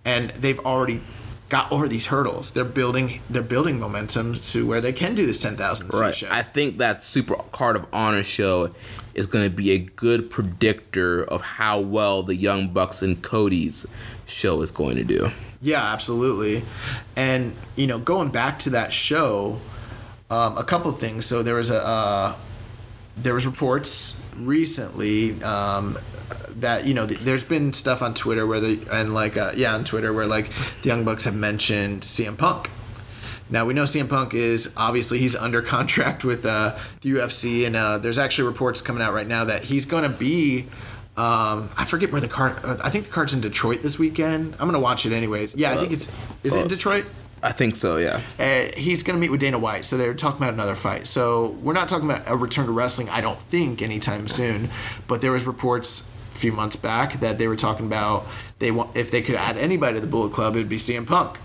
and they've already got over these hurdles. They're building they're building momentum to where they can do this 10,000 Right. show. I think that Super Card of Honor show is going to be a good predictor of how well the Young Bucks and Cody's show is going to do. Yeah, absolutely. And you know, going back to that show, um, a couple things. So there was a uh, there was reports recently um, that you know th- there's been stuff on Twitter where the and like uh, yeah on Twitter where like the Young Bucks have mentioned CM Punk. Now we know CM Punk is obviously he's under contract with uh, the UFC, and uh, there's actually reports coming out right now that he's going to be. Um, I forget where the card. uh, I think the card's in Detroit this weekend. I'm gonna watch it anyways. Yeah, I think it's. Is it in Detroit? I think so. Yeah. Uh, he's going to meet with Dana White, so they're talking about another fight. So we're not talking about a return to wrestling. I don't think anytime soon. But there was reports few months back that they were talking about they want if they could add anybody to the Bullet Club, it'd be CM Punk.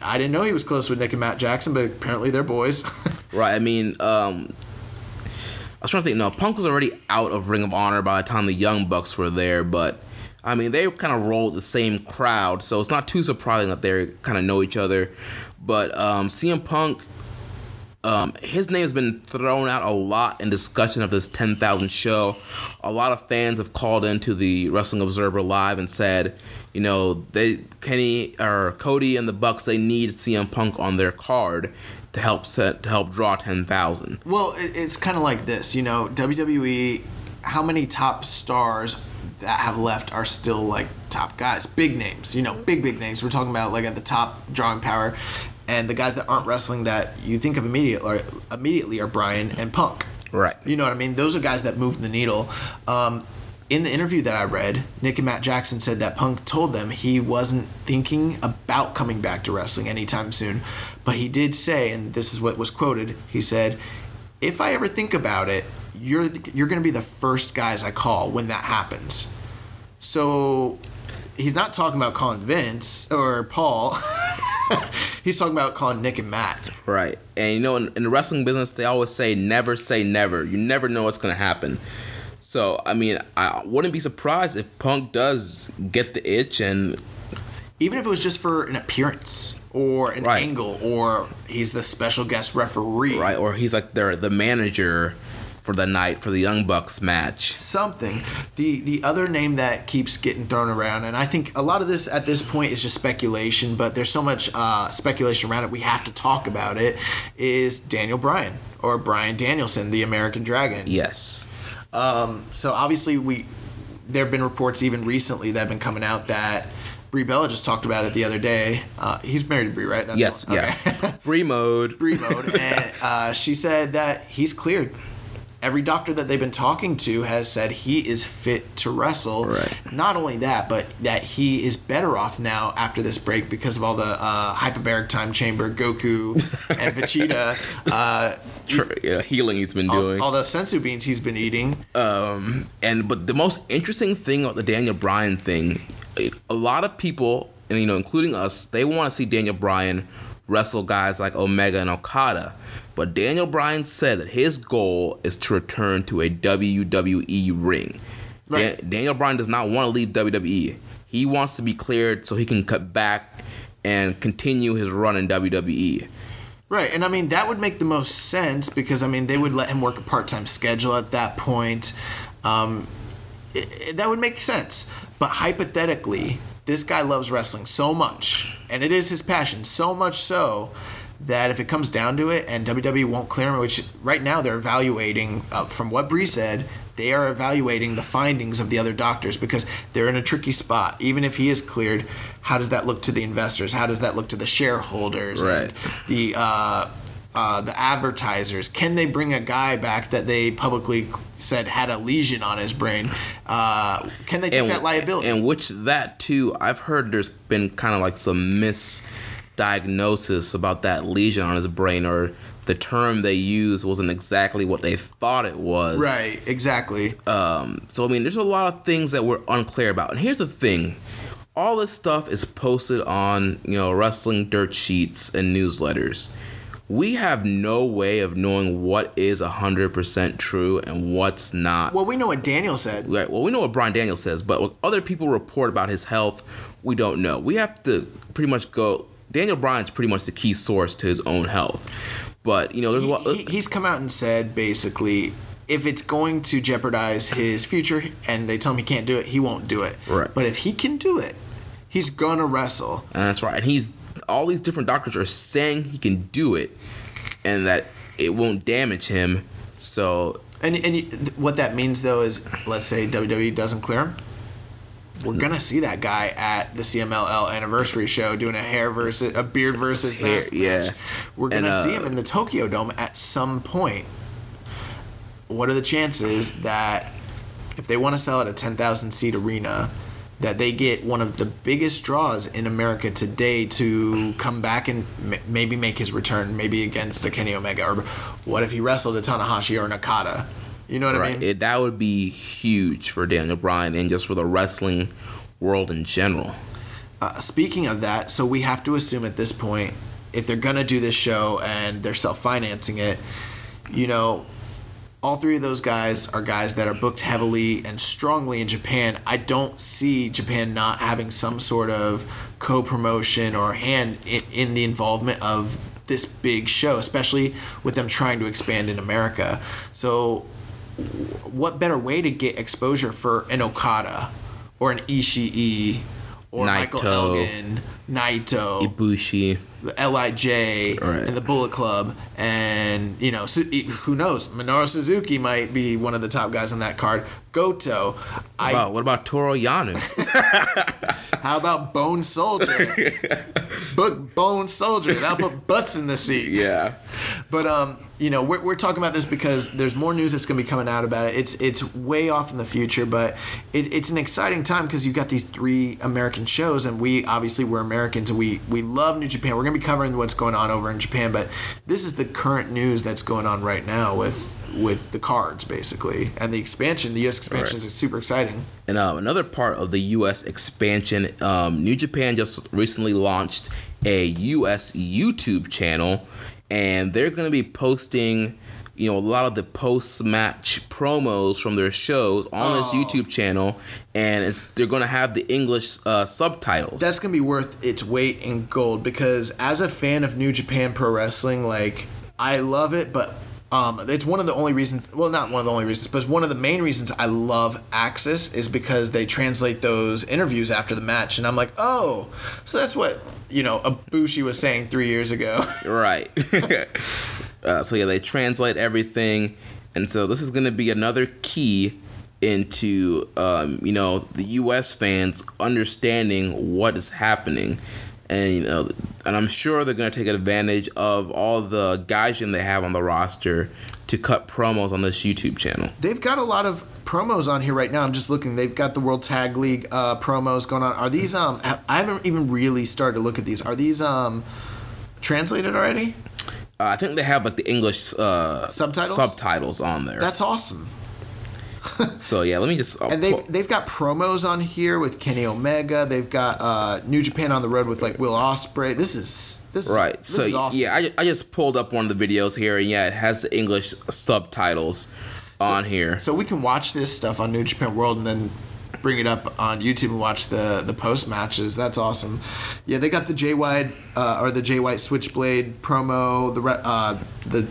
I didn't know he was close with Nick and Matt Jackson, but apparently they're boys. right. I mean, um, I was trying to think. No, Punk was already out of Ring of Honor by the time the Young Bucks were there, but I mean, they kind of rolled the same crowd, so it's not too surprising that they kind of know each other. But um, CM Punk, um, his name has been thrown out a lot in discussion of this 10,000 show. A lot of fans have called into the Wrestling Observer Live and said, you know, they Kenny or Cody and the Bucks they need CM Punk on their card to help set to help draw 10,000. Well, it, it's kind of like this, you know, WWE. How many top stars that have left are still like top guys, big names, you know, big big names. We're talking about like at the top drawing power, and the guys that aren't wrestling that you think of immediately immediately are Brian and Punk. Right. You know what I mean? Those are guys that move the needle. Um, in the interview that I read, Nick and Matt Jackson said that Punk told them he wasn't thinking about coming back to wrestling anytime soon. But he did say, and this is what was quoted, he said, If I ever think about it, you're you're going to be the first guys I call when that happens. So he's not talking about calling Vince or Paul. he's talking about calling Nick and Matt. Right. And you know, in, in, the wrestling business, they always say never say never. You never know what's going to happen. So, I mean, I wouldn't be surprised if Punk does get the itch and. Even if it was just for an appearance or an right. angle or he's the special guest referee. Right. Or he's like the, the manager for the night for the Young Bucks match. Something. The the other name that keeps getting thrown around, and I think a lot of this at this point is just speculation, but there's so much uh, speculation around it. We have to talk about it. Is Daniel Bryan or Bryan Danielson, the American Dragon? Yes. Um, so obviously we there have been reports even recently that have been coming out that. Brie Bella just talked about it the other day. Uh, he's married to Brie, right? That's yes, okay. yeah. Brie mode. Brie mode, and uh, she said that he's cleared every doctor that they've been talking to has said he is fit to wrestle. Right. Not only that, but that he is better off now after this break because of all the uh, hyperbaric time chamber, Goku, and Vegeta. Uh, yeah, healing he's been all, doing. All the senzu beans he's been eating. Um, and but the most interesting thing about the Daniel Bryan thing, a lot of people, and you know, including us, they want to see Daniel Bryan wrestle guys like Omega and Okada. But Daniel Bryan said that his goal is to return to a WWE ring. Right. Dan- Daniel Bryan does not want to leave WWE. He wants to be cleared so he can cut back and continue his run in WWE. Right, and I mean that would make the most sense because I mean they would let him work a part-time schedule at that point. Um, it, it, that would make sense. But hypothetically, this guy loves wrestling so much, and it is his passion so much so that if it comes down to it and WWE won't clear him, which right now they're evaluating, uh, from what Brie said, they are evaluating the findings of the other doctors because they're in a tricky spot. Even if he is cleared, how does that look to the investors? How does that look to the shareholders? Right. And the uh, uh, the advertisers? Can they bring a guy back that they publicly said had a lesion on his brain? Uh, can they take and, that liability? And which that too, I've heard there's been kind of like some mis diagnosis about that lesion on his brain or the term they used wasn't exactly what they thought it was. Right, exactly. Um, so I mean, there's a lot of things that we're unclear about. And here's the thing: all this stuff is posted on you know wrestling dirt sheets and newsletters. We have no way of knowing what is hundred percent true and what's not. Well, we know what Daniel said. Right. Well, we know what Brian Daniel says, but what other people report about his health, we don't know. We have to pretty much go Daniel Bryan's pretty much the key source to his own health. But you know, there's he, a lot. He, he's come out and said basically, if it's going to jeopardize his future, and they tell him he can't do it, he won't do it. Right. But if he can do it, he's gonna wrestle. And that's right. And he's all these different doctors are saying he can do it, and that it won't damage him. So. And and what that means though is, let's say WWE doesn't clear him we're gonna see that guy at the CMLL anniversary show doing a hair versus a beard versus hair, mask yeah. match. We're gonna and, uh, see him in the Tokyo Dome at some point. What are the chances that if they want to sell at a ten thousand seat arena, that they get one of the biggest draws in America today to come back and m- maybe make his return, maybe against a Kenny Omega, or what if he wrestled a Tanahashi or Nakata? You know what I Right. mean? It, that would be huge for Daniel Bryan and just for the wrestling world in general. uh, speaking of that, so we have to assume at this point, if they're gonna do this show and they're self-financing it, you know, all three of those guys are guys that are booked heavily and strongly in Japan. I don't see Japan not having some sort of co-promotion or hand in, in the involvement of this big show, especially with them trying to expand in America. So, what better way to get exposure for an Okada or an Ishii or Michael Naito. Elgin, Naito, Ibushi. the Lij Right. and the Bullet Club, and you know who knows Minoru Suzuki might be one of the top guys on that card. Goto, I Wow, what about Toru Yano? how about Bone Soldier? Book Bone Soldier. That'll put butts in the seat. yeah. But um, you know, we're, we're talking about this because there's more news that's gonna be coming out about it. It's it's way off in the future, but it, it's an exciting time because you've got these three American shows, and we obviously we're Americans and we we love New Japan. We're gonna be covering what's going on over in Japan, but this is the current news that's going on right now with with the cards basically and the expansion. The U.S. expansion Right. is super exciting. And um, another part of the U.S. expansion, um, New Japan just recently launched a U.S. YouTube channel, and they're going to be posting, you know, a lot of the post-match promos from their shows on this Oh. YouTube channel, and it's they're going to have the English uh, subtitles. That's gonna be worth its weight in gold because as a fan of New Japan Pro Wrestling, like I love it, but um, it's one of the only reasons. Well, not one of the only reasons, but one of the main reasons I love AXS is because they translate those interviews after the match, and I'm like, oh, so that's what you know Ibushi was saying three years ago. Right. uh, so yeah, they translate everything, and so this is going to be another key into um, you know the U.S. fans understanding what is happening, and you know, and I'm sure they're going to take advantage of all the guys they have on the roster to cut promos on this YouTube channel. They've got a lot of promos on here right now. I'm just looking. They've got the World Tag League uh, promos going on. Are these um? I haven't even really started to look at these. Are these um? Translated already? Uh, I think they have like the English uh, Subtitles? subtitles on there. That's awesome. so yeah, let me just. I'll And they've pull- they've got promos on here with Kenny Omega. They've got uh, New Japan on the road with like Will Ospreay. This is this is- Right. This So is awesome. yeah, I, I just pulled up one of the videos here, and yeah, it has the English subtitles on here. so we can watch this stuff on New Japan World and then bring it up on YouTube and watch the the post matches. That's awesome. Yeah, they got the Jay White uh, or the Jay White Switchblade promo. The re- uh, the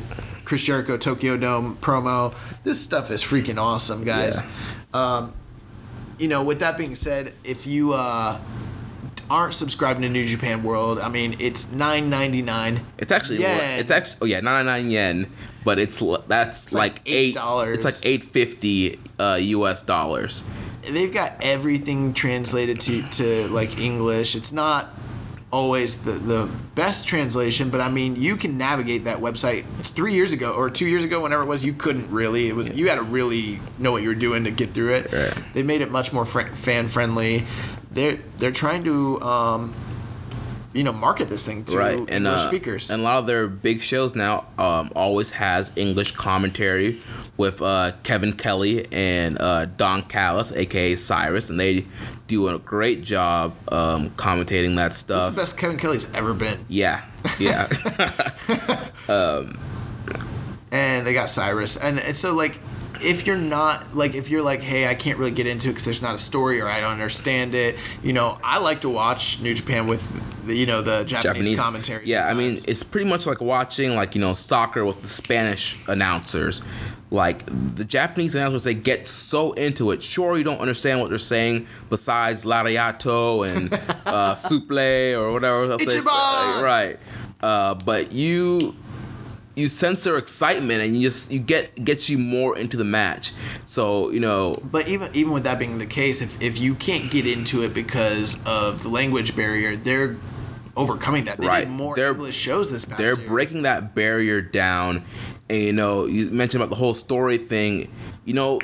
Chris Jericho Tokyo Dome promo. This stuff is freaking awesome, guys. Um, you know, with that being said, if you uh, aren't subscribing to New Japan World, I mean, it's nine ninety nine. It's actually Yen. it's actually oh yeah, ninety nine yen, but it's that's like like, eight $8. It's like eight fifty uh, U.S. dollars. they've got everything translated to, to like English. It's not always the, the best translation, but I mean, you can navigate that website. Three years ago or two years ago, whenever it was, you couldn't really. It was you had to really know what you were doing to get through it. Right. They made it much more fr- fan friendly. They're they're trying to. Um, you know, market this thing to right English uh, speakers. and a lot of their big shows now um, always has english commentary with uh, kevin kelly and uh, don callis aka cyrus and they do a great job um, commentating that this stuff is the best Kevin Kelly's ever been. yeah yeah and they got Cyrus. And so like if you're not like if you're like hey I can't really get into it because there's not a story or I don't understand it you know I like to watch New Japan with the, you know the Japanese, commentary Yeah, I mean, it's pretty much like watching like you know soccer with the Spanish announcers. Like the Japanese announcers, they get so into it. Sure, you don't understand what they're saying besides lariato and uh, suple or whatever else they say. Right, uh, but you you sense their excitement and you just you get get you more into the match. So you know, but even even with that being the case if, if you can't get into it because of the language barrier they're overcoming that they Right. more They're- English shows this past they're year. breaking that barrier down and you know you mentioned about the whole story thing you know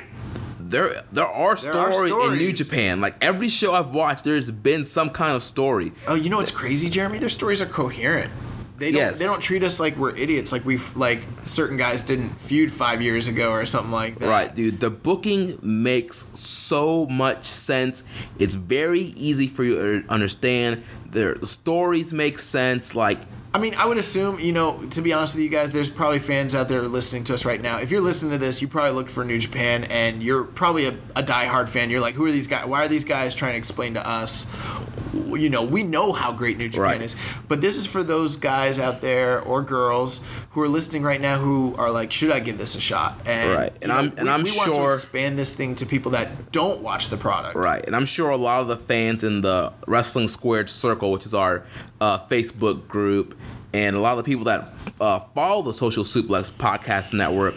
there there are There are stories in New. Japan. Like every show I've watched, there's been some kind of story. Oh, you know what's crazy, Jeremy? Their stories are coherent. They don't. Yes. They don't treat us like we're idiots. Like we've like certain guys didn't feud five years ago or something like that. Right, dude. The booking makes so much sense. It's very easy for you to understand. Their stories make sense. Like I mean, I would assume, you know, to be honest with you guys, there's probably fans out there listening to us right now. If you're listening to this, you probably looked for New Japan and you're probably a, a diehard fan. You're like, who are these guys? Why are these guys trying to explain to us? You know, we know how great New Japan Right. is. But this is for those guys out there or girls who are listening right now who are like, should I give this a shot? And, Right. And you I'm- and we, I'm sure want to expand this thing to people that don't watch the product. Right, and I'm sure a lot of the fans in the Wrestling Squared Circle, which is our uh, Facebook group, and a lot of the people that uh, follow the Social Suplex Podcast Network,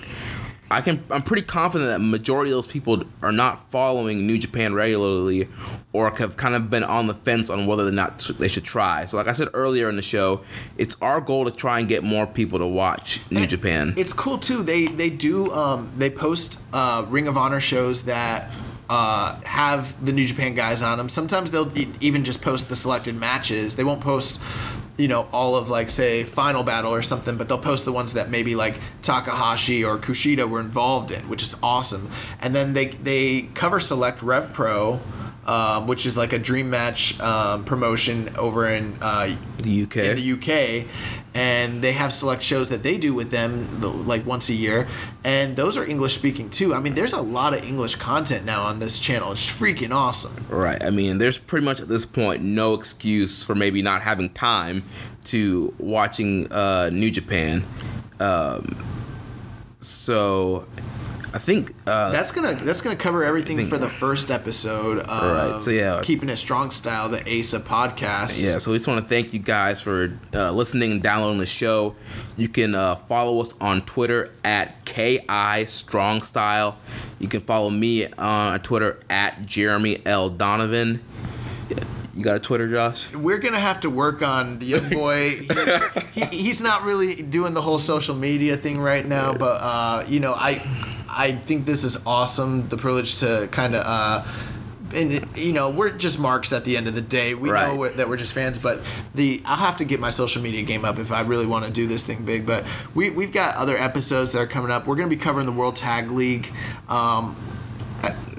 I can I'm pretty confident that majority of those people are not following New Japan regularly, or have kind of been on the fence on whether or not they should try. So, like I said earlier in the show, it's our goal to try and get more people to watch New And Japan. It's cool too. They they do um, they post uh, Ring of Honor shows that uh, have the New Japan guys on them. Sometimes they'll e- even just post the selected matches. They won't post you know all of like say Final Battle or something, but they'll post the ones that maybe like Takahashi or Kushida were involved in, which is awesome. And then they they cover Select Rev Pro. Um, which is like a dream match um, promotion over in uh, the UK. in the UK, and they have select shows that they do with them like once a year, and those are English speaking too. I mean, there's a lot of English content now on this channel. It's freaking awesome. Right. I mean, there's pretty much at this point no excuse for maybe not having time to watching uh, New Japan. Um, so, I think uh, That's gonna that's gonna cover everything think- for the first episode of Right, so yeah. keeping it strong style, the ASA podcast. yeah. So we just want to thank you guys for uh, listening and downloading the show. You can uh, follow us on Twitter at ki strong style. You can follow me on Twitter at Jeremy L Donovan. You got a Twitter, Josh? We're gonna have to work on the young boy. he, he, he's not really doing the whole social media thing right now, but uh, you know, I I think this is awesome. The privilege to kind of. Uh, and you know we're just marks at the end of the day. We Right. know we're, that we're just fans, but the I'll have to get my social media game up if I really want to do this thing big. But we we've got other episodes that are coming up. We're gonna be covering the World Tag League. Um,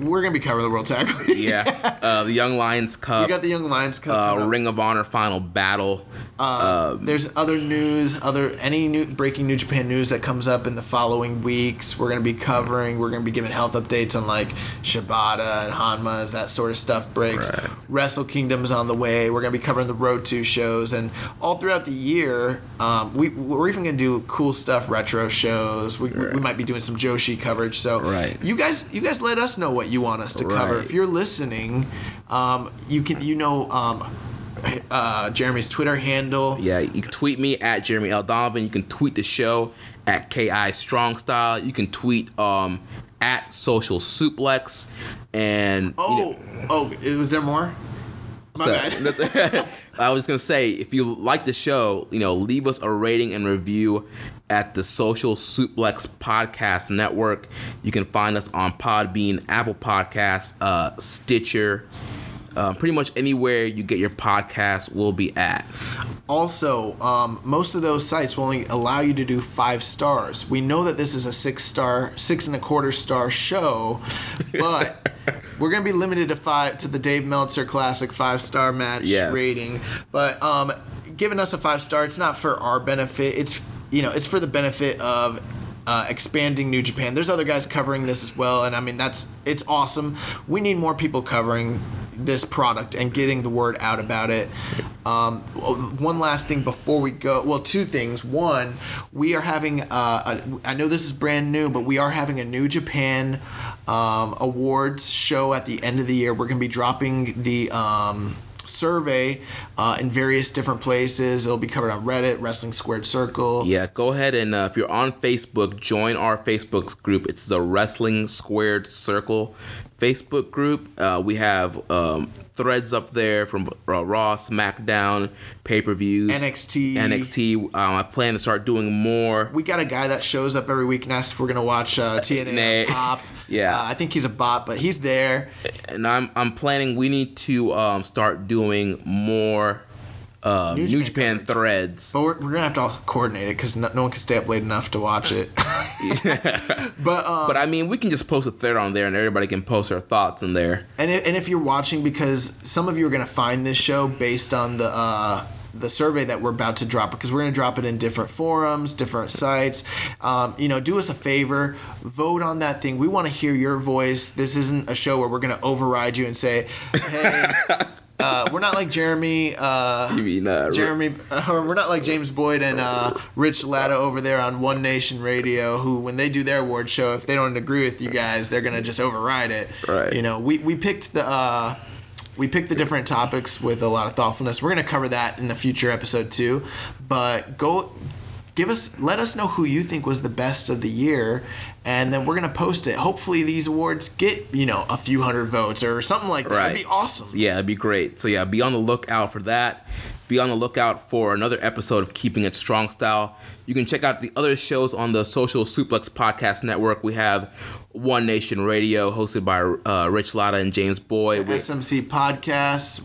we're gonna be covering the World Tag League. Yeah. uh, the Young Lions Cup. You got the Young Lions Cup. uh. Ring of Honor Final Battle. Uh, there's other news, other any new breaking New Japan news that comes up in the following weeks. We're gonna be covering. We're gonna be giving health updates on like Shibata and Honma's that sort of stuff breaks. Right. Wrestle Kingdom's on the way. We're gonna be covering the Road to shows and all throughout the year. Um, we we're even gonna do cool stuff, retro shows. We, we, we might be doing some Joshi coverage. So Right. you guys you guys let us know what you want us to cover. If you're listening, um, you can you know. Uh, Jeremy's Twitter handle. Yeah, you can tweet me at Jeremy L. Donovan. You can tweet the show at KI Strong Style. You can tweet um, at Social Suplex. And you Oh, know, oh, was there more? My so- bad. I was gonna say, if you like the show, you know, leave us a rating and review at the Social Suplex Podcast Network. You can find us on Podbean, Apple Podcasts, uh, Stitcher, uh, pretty much anywhere you get your podcast will be at. Also, um, most of those sites will only allow you to do five stars. We know that this is a six star, six and a quarter star show, but we're gonna be limited to five to the Dave Meltzer Classic five star match Yes. rating. But um, giving us a five star, it's not for our benefit. It's you know, it's for the benefit of. Uh, expanding New Japan. There's other guys covering this as well, and I mean that's it's awesome. We need more people covering this product and getting the word out about it. Um, one last thing before we go. Well, two things. One, we are having. Uh, a, I know this is brand new, but we are having a New Japan um, awards show at the end of the year. We're going to be dropping the. Um, survey uh, in various different places it'll be covered on reddit wrestling squared circle Yeah, go ahead and uh, if you're on Facebook, join our Facebook group. It's the Wrestling Squared Circle Facebook group. Uh, we have um, threads up there from uh, Raw, SmackDown, pay per views, NXT. NXT. Um, I plan to start doing more. We got a guy that shows up every week and asks if we're gonna watch uh, TNA Pop. Yeah. uh, I think he's a bot, but he's there. and I'm I'm planning. We need to um, start doing more uh, New New, Japan Japan, threads. But we're, we're gonna have to all coordinate it because no, no one can stay up late enough to watch it. but um, But I mean, we can just post a thread on there, and everybody can post their thoughts in there. And if, and if you're watching, because some of you are going to find this show based on the uh, the survey that we're about to drop, because we're going to drop it in different forums, different sites. Um, you know, do us a favor, vote on that thing. We want to hear your voice. This isn't a show where we're going to override you and say, "Hey." Uh, we're not like Jeremy. Uh, You mean uh, Jeremy, or we're not like James Boyd and uh, Rich Latta over there on One Nation Radio, who when they do their award show, if they don't agree with you guys, they're gonna just override it. Right. You know, we we picked the. Uh, we picked the different topics with a lot of thoughtfulness. We're going to cover that in a future episode too. But go give us let us know who you think was the best of the year and then we're going to post it. Hopefully these awards get, you know, a few hundred votes or something like that. Right. It'd be awesome. Yeah, it'd be great. So yeah, be on the lookout for that. Be on the lookout for another episode of Keeping It Strong Style. You can check out the other shows on the Social Suplex Podcast Network. We have One Nation Radio, hosted by uh, Rich Latta and James Boyd. with- SMC podcast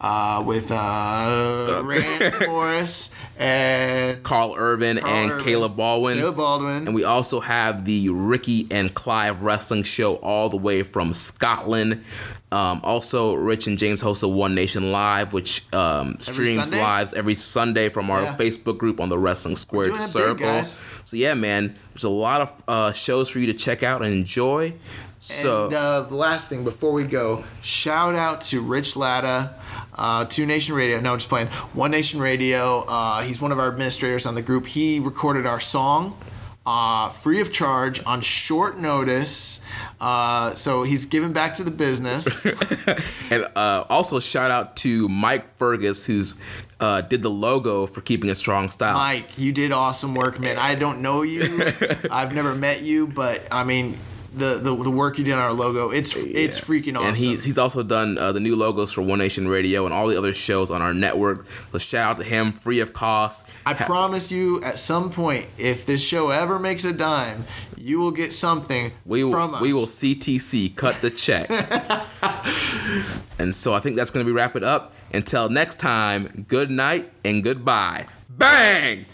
uh, with uh, Rance Morris and Carl Irvin Carl and Urban, Caleb Baldwin. Caleb Baldwin. And we also have the Ricky and Clive Wrestling Show all the way from Scotland. Um, also, Rich and James host a One Nation Live, which um, streams Sunday? lives every Sunday from our Yeah. Facebook group on the Wrestling Squared it big, Circle. So yeah, man, there's a lot of uh, shows for you to check out and enjoy. So and uh, the last thing before we go, shout out to Rich Latta, uh, Two Nation Radio. No, I'm just playing. One Nation Radio. Uh, he's one of our administrators on the group. He recorded our song. Uh, free of charge on short notice, uh, so he's giving back to the business. and uh, also shout out to Mike Fergus, who's uh, did the logo for Keeping a Strong Style. Mike, you did awesome work, man. I don't know you. I've never met you, but I mean, the the, the work you did on our logo, it's it's freaking awesome. And he's, he's also done uh, the new logos for One Nation Radio and all the other shows on our network. So shout out to him, free of cost. I Ha- promise you, at some point, if this show ever makes a dime, you will get something we will, from us. we will CTC cut the check. and so I think that's going to be wrap it up. Until next time, good night and goodbye. Bang!